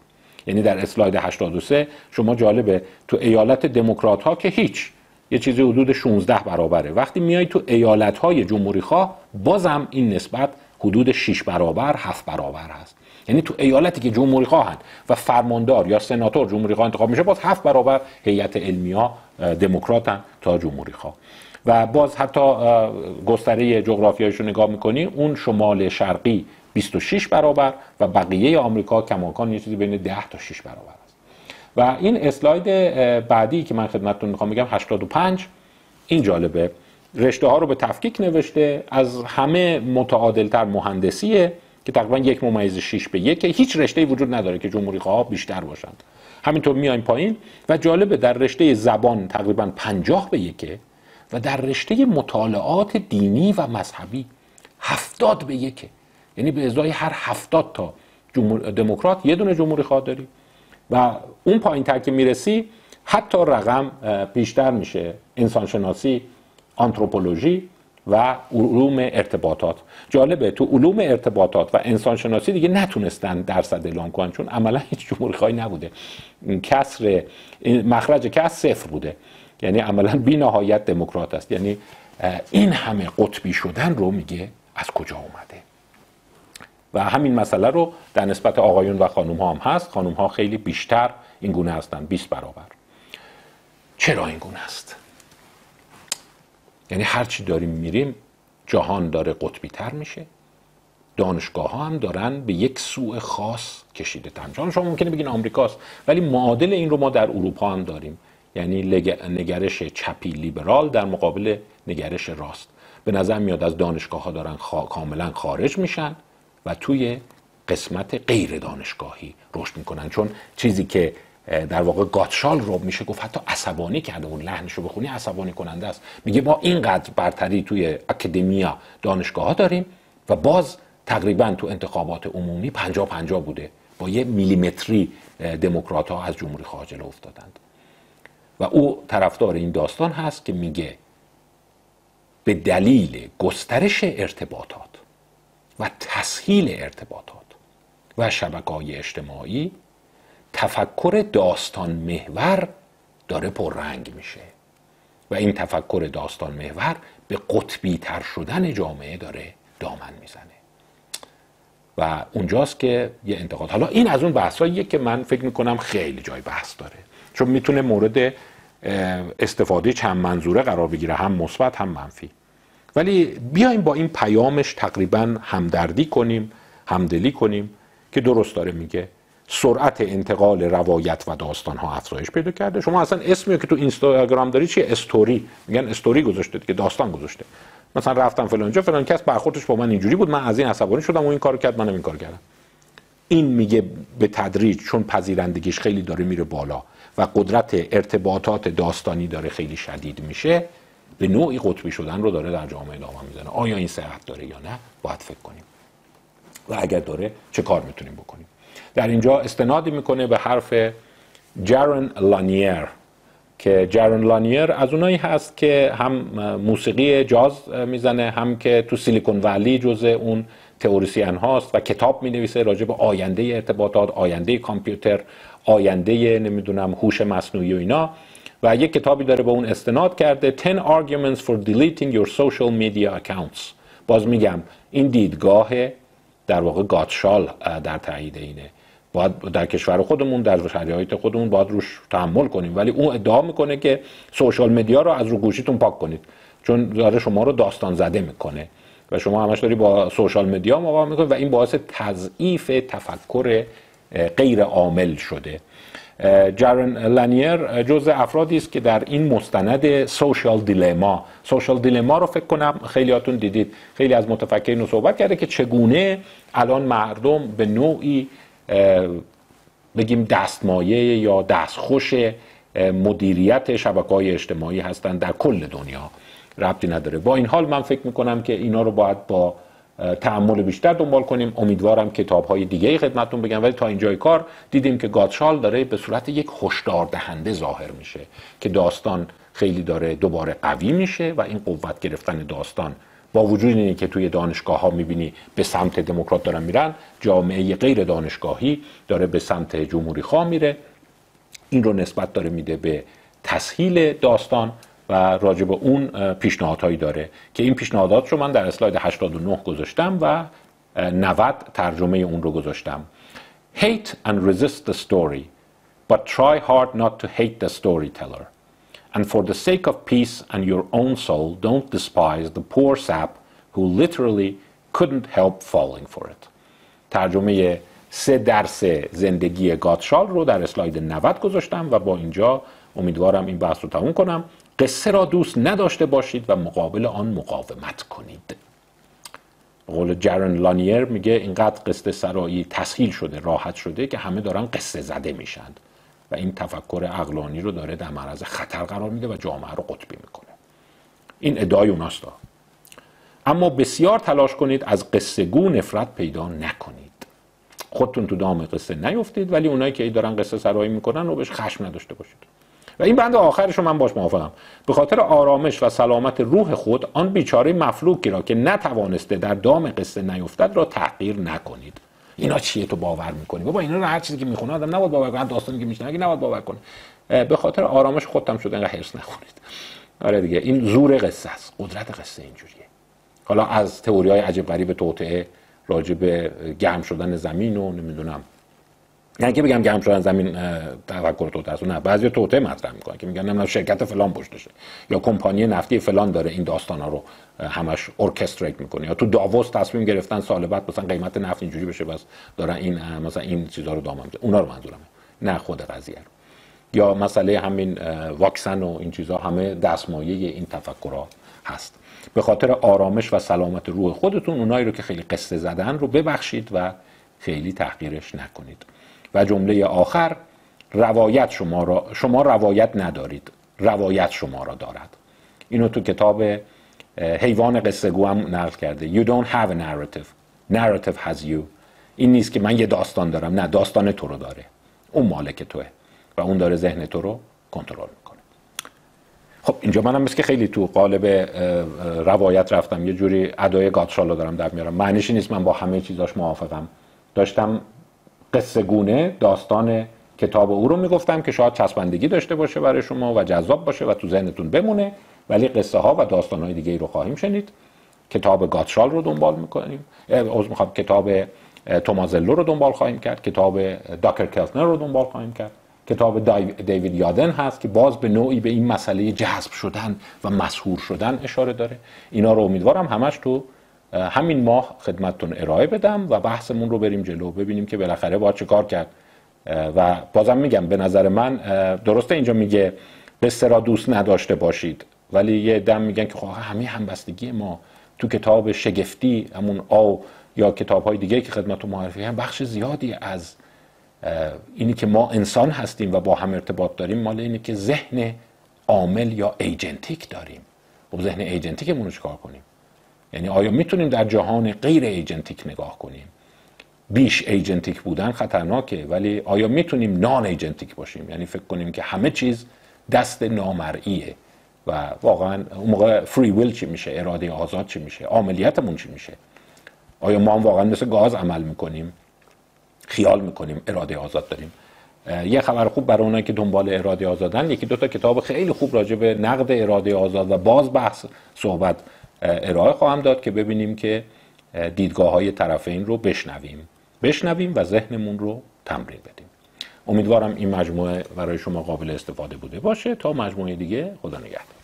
S1: یعنی در اسلاید 83 شما جالبه تو ایالت دموکرات ها که هیچ یه چیزی حدود 16 برابره. وقتی میای تو ایالت های جمهوری خواه بازم این نسبت حدود 6 برابر 7 برابر هست. یعنی تو ایالتی که جمهوری خواهند و فرماندار یا سناتور جمهوری خواه انتخاب میشه باز 7 برابر هیئت علمیا دموکراتن تا جمهوری خواه. و باز حتی گستره جغرافیایش رو نگاه می‌کنی اون شمال شرقی 26 برابر و بقیه آمریکا کماکان یه چیزی بین 10 تا 6 برابر است. و این اسلاید بعدی که من خدمتتون می‌خوام بگم 85 این جالبه. رشته ها رو به تفکیک نوشته از همه متعادلتر مهندسیه که تقریبا یک ممیز 6 به یک هیچ رشته وجود نداره که جمهوری خواه بیشتر باشند. همینطور میایم پایین و جالبه در رشته زبان تقریبا 50 به یکه و در رشته مطالعات دینی و مذهبی 70 به یکه. یعنی به ازای هر هفتاد تا دموکرات یه دونه جمهوری خواه داری. و اون پایین تر که می‌رسی حتی رقم بیشتر میشه انسانشناسی آنتروپولوژی و علوم ارتباطات. جالبه تو علوم ارتباطات و انسانشناسی دیگه نتونستن درصد اعلام کنن چون عملا هیچ جمهوری خواهی نبوده. کسر مخرج کسر صفر بوده. یعنی عملا بی نهایت دموکرات است. یعنی این همه قطبی شدن رو میگه از کجا اومده؟ و همین مسئله رو در نسبت آقایون و خانوم ها هم هست. خانوم ها خیلی بیشتر این گونه هستن 20 برابر. چرا این گونه است؟ یعنی هرچی داریم میریم جهان داره قطبی تر میشه. دانشگاه ها هم دارن به یک سوء خاص کشیده تن شما ممکنه بگین آمریکاست ولی معادل این رو ما در اروپا هم داریم. یعنی نگرش چپی لیبرال در مقابل نگرش راست. به نظر میاد از دانشگاه ها دارن کاملا خارج میشن. و توی قسمت غیر دانشگاهی رشد می‌کنن. چون چیزی که در واقع گاتشال رو میشه گفت حتی عصبانی کرده اون لحنش رو بخونی عصبانی کننده است. میگه ما اینقدر برتری توی اکادمیا دانشگاه ها داریم و باز تقریبا تو انتخابات عمومی پنجا پنجا بوده. با یه میلیمتری دموکرات ها از جمهوری خارج افتادند. و او طرفدار این داستان هست که میگه به دلیل گسترش ارتباطات و تسهیل ارتباطات و شبکه اجتماعی تفکر داستان محور داره پررنگ میشه و این تفکر داستان محور به قطبی تر شدن جامعه داره دامن می‌زنه. و اونجاست که یه انتقاد. حالا این از اون بحثاییه که من فکر می‌کنم خیلی جای بحث داره. چون می‌تونه مورد استفاده چند منظوره قرار بگیره هم مثبت هم منفی. ولی بیایم با این پیامش تقریبا همدردی کنیم همدلی کنیم که درست داره میگه. سرعت انتقال روایت و داستان ها افزایش پیدا کرده. شما اصلا اسمی که تو اینستاگرام داری چیه؟ استوری. میگن استوری گذاشته که داستان گذاشته. مثلا رفتم فلان جا فلان کس برخوردش با من اینجوری بود. من از این عصبانی شدم و این کارو کرد منم این کار کردم. این میگه به تدریج چون پذیرندگیش خیلی داره میره بالا و قدرت ارتباطات داستانی داره خیلی شدید میشه. به نوعی قطبی شدن رو داره در جامعه دامن می‌زنه. آیا این صحت داره یا نه؟ باید فکر کنیم. و اگر داره چه کار می‌تونیم بکنیم؟ در اینجا استنادی می‌کنه به حرف جرن لانیر که جرن لانیر از اونایی هست که هم موسیقی جاز می‌زنه هم که تو سیلیکون ولی جزء اون تئوریسین هاست و کتاب می نویسه راجع به آینده ارتباطات آینده کامپیوتر آینده نمی‌دونم هوش مصنوعی و اینا. و یک کتابی داره به اون استناد کرده 10 arguments for deleting your social media accounts. باز میگم این دیدگاه در واقع گاتشال در تایید اینه. باید در کشور خودمون در شرایط خودمون باید روش تحمل کنیم. ولی اون ادعا می‌کنه که سوشال مدیا رو از رو گوشیتون پاک کنید. چون داره شما رو داستان زده می‌کنه. و شما همش داری با سوشال مدیا مقابله می‌کنید و این باعث تضعیف تفکر غیر عامل شده. جارن لانیر جز افرادی است که در این مستند سوشال دیلما سوشال دیلما رو فکر کنم خیلیاتون دیدید. خیلی از متفکرین صحبت کرده که چگونه الان مردم به نوعی بگیم دستمایه یا دستخوش مدیریت شبکه های اجتماعی هستند در کل دنیا. ربطی نداره. با این حال من فکر می‌کنم که اینا رو باید با تعمل بیشتر دنبال کنیم. امیدوارم کتاب های دیگه خدمتتون بگم. ولی تا اینجای کار دیدیم که گاتشال داره به صورت یک هشدار دهنده ظاهر میشه که داستان خیلی داره دوباره قوی میشه و این قوت گرفتن داستان با وجود اینه که توی دانشگاه ها می‌بینی به سمت دموکرات دارن میرن جامعه غیر دانشگاهی داره به سمت جمهوری خواه میره. این رو نسبت داره میده به تسهیل داستان و راجع به اون پیشنهادهایی داره که این پیشنهادات رو من در اسلاید 89 گذاشتم و 90 ترجمه اون رو گذاشتم Hate and resist the story but try hard not to hate the storyteller and for the sake of peace and your own soul don't despise the poor sap who literally couldn't help falling for it ترجمه سه درس زندگی گاتشال رو در اسلاید 90 گذاشتم و با اینجا امیدوارم این بحث رو تموم کنم قصه را دوست نداشته باشید و مقابل آن مقاومت کنید. قول جرن لانیر میگه اینقدر قصه سرایی تسهیل شده راحت شده که همه دارن قصه زده میشن و این تفکر اقلانی رو داره در معرض خطر قرار میده و جامعه رو قطبی می‌کنه. این ادعای اوناست. اما بسیار تلاش کنید از قصه گو نفرت پیدا نکنید. خودتون تو دام قصه نیفتید ولی اونایی که ای دارن قصه سرایی می‌کنن رو بهش خشم نداشته باشید. و این بند آخرش رو من باش موافقم. به خاطر آرامش و سلامت روح خود آن بیچاره مفلوکی را که نتوانسته در دام قصه نیفتد را تحقیر نکنید. اینا چیه تو باور می‌کنی؟ بابا اینا رو هر چیزی که می‌خونه آدم نباید باور کنه داستانی که میشنوه نباید باور کنه. به خاطر آرامش خودم شده اینقدر حرص نخورید. آره دیگه این زور قصه است. قدرت قصه اینجوریه. حالا از تئوری های عجیب غریب توطئه راجع به گرم شدن زمین و نمی‌دونم یعنی که بگم گرم شدن زمین تفکر توته است نه بعضی توته مطرح می‌کنن که میگن نمی‌دونم شرکت فلان پشتشه. یا کمپانی نفتی فلان داره این داستان رو همش ارکستریت می‌کنه. یا تو داووس تصمیم گرفتن سال بعد مثلا قیمت نفت اینجوری بشه بس دارن این مثلا این چیزا رو دامن اونا رو منظورم. نه خود قضیه رو. یا مسئله همین واکسن و این چیزها همه دستمایه این تفکرها هست. به خاطر آرامش و سلامت روح خودتون اونایی رو که خیلی قصه زدن رو ببخشید و خیلی تحقیرش نکنید. و جمله آخر روایت شما را شما روایت ندارید. روایت شما را دارد. اینو تو کتاب حیوان قصه گو هم نقل کرده. You don't have a narrative. Narrative has you. این نیست که من یه داستان دارم. نه داستان تو رو داره. اون مالک توه. و اون داره ذهن تو رو کنترل می‌کنه. خب اینجا منم مثل که خیلی تو قالب روایت رفتم. یه جوری ادای گاتشالو دارم در میارم. معنیش نیست من با همه چیزاش موافقم. داشتم قصه گونه داستان کتاب او رو می‌گفتم که شاید چسبندگی داشته باشه برای شما و جذاب باشه و تو ذهنتون بمونه ولی قصه ها و داستان های دیگه ای رو خواهیم شنید. کتاب گاتشال رو دنبال می‌کنیم. از می‌خوام کتاب تومازلو رو دنبال خواهیم کرد. کتاب داکر کلتنر رو دنبال خواهیم کرد. کتاب دیوید یادن هست که باز به نوعی به این مسئله جذب شدن و مسهور شدن اشاره داره. اینا رو امیدوارم همش تو همین ماه خدمتتون ارائه بدم و بحثمون رو بریم جلو ببینیم که بالاخره با چه کار کرد. و بازم میگم به نظر من درسته اینجا میگه قصه را دوست نداشته باشید ولی یه دم میگن که خب همه همبستگی ما تو کتاب شگفتی همون آو یا کتاب های دیگه که خدمت معرفی هم بخش زیادی از اینی که ما انسان هستیم و با هم ارتباط داریم مال اینه که ذهن عامل یا ایجنتیک داریم. و خب ذهن ایجنتیکمون رو چکار کنیم؟ یعنی آیا می‌تونیم در جهان غیر ایجنتیک نگاه کنیم؟ بیش ایجنتیک بودن خطرناکه ولی آیا می‌تونیم نان ایجنتیک باشیم؟ یعنی فکر کنیم که همه چیز دست نامرئیه و واقعا اون موقع فری ویل چی میشه؟ اراده آزاد چی میشه؟ عملیاتمون چی میشه؟ آیا ما هم واقعا مثل گاز عمل می‌کنیم؟ خیال می‌کنیم اراده آزاد داریم. یه خبر خوب برای اونایی که دنبال اراده آزادن یکی دو تا کتاب خیلی خوب راجع به نقد اراده آزاد و باز بحث صحبت ارائه خواهم داد که ببینیم که دیدگاه های طرفین رو بشنویم. بشنویم و ذهنمون رو تمرین بدیم. امیدوارم این مجموعه برای شما قابل استفاده بوده باشه. تا مجموعه دیگه خدا نگهدار.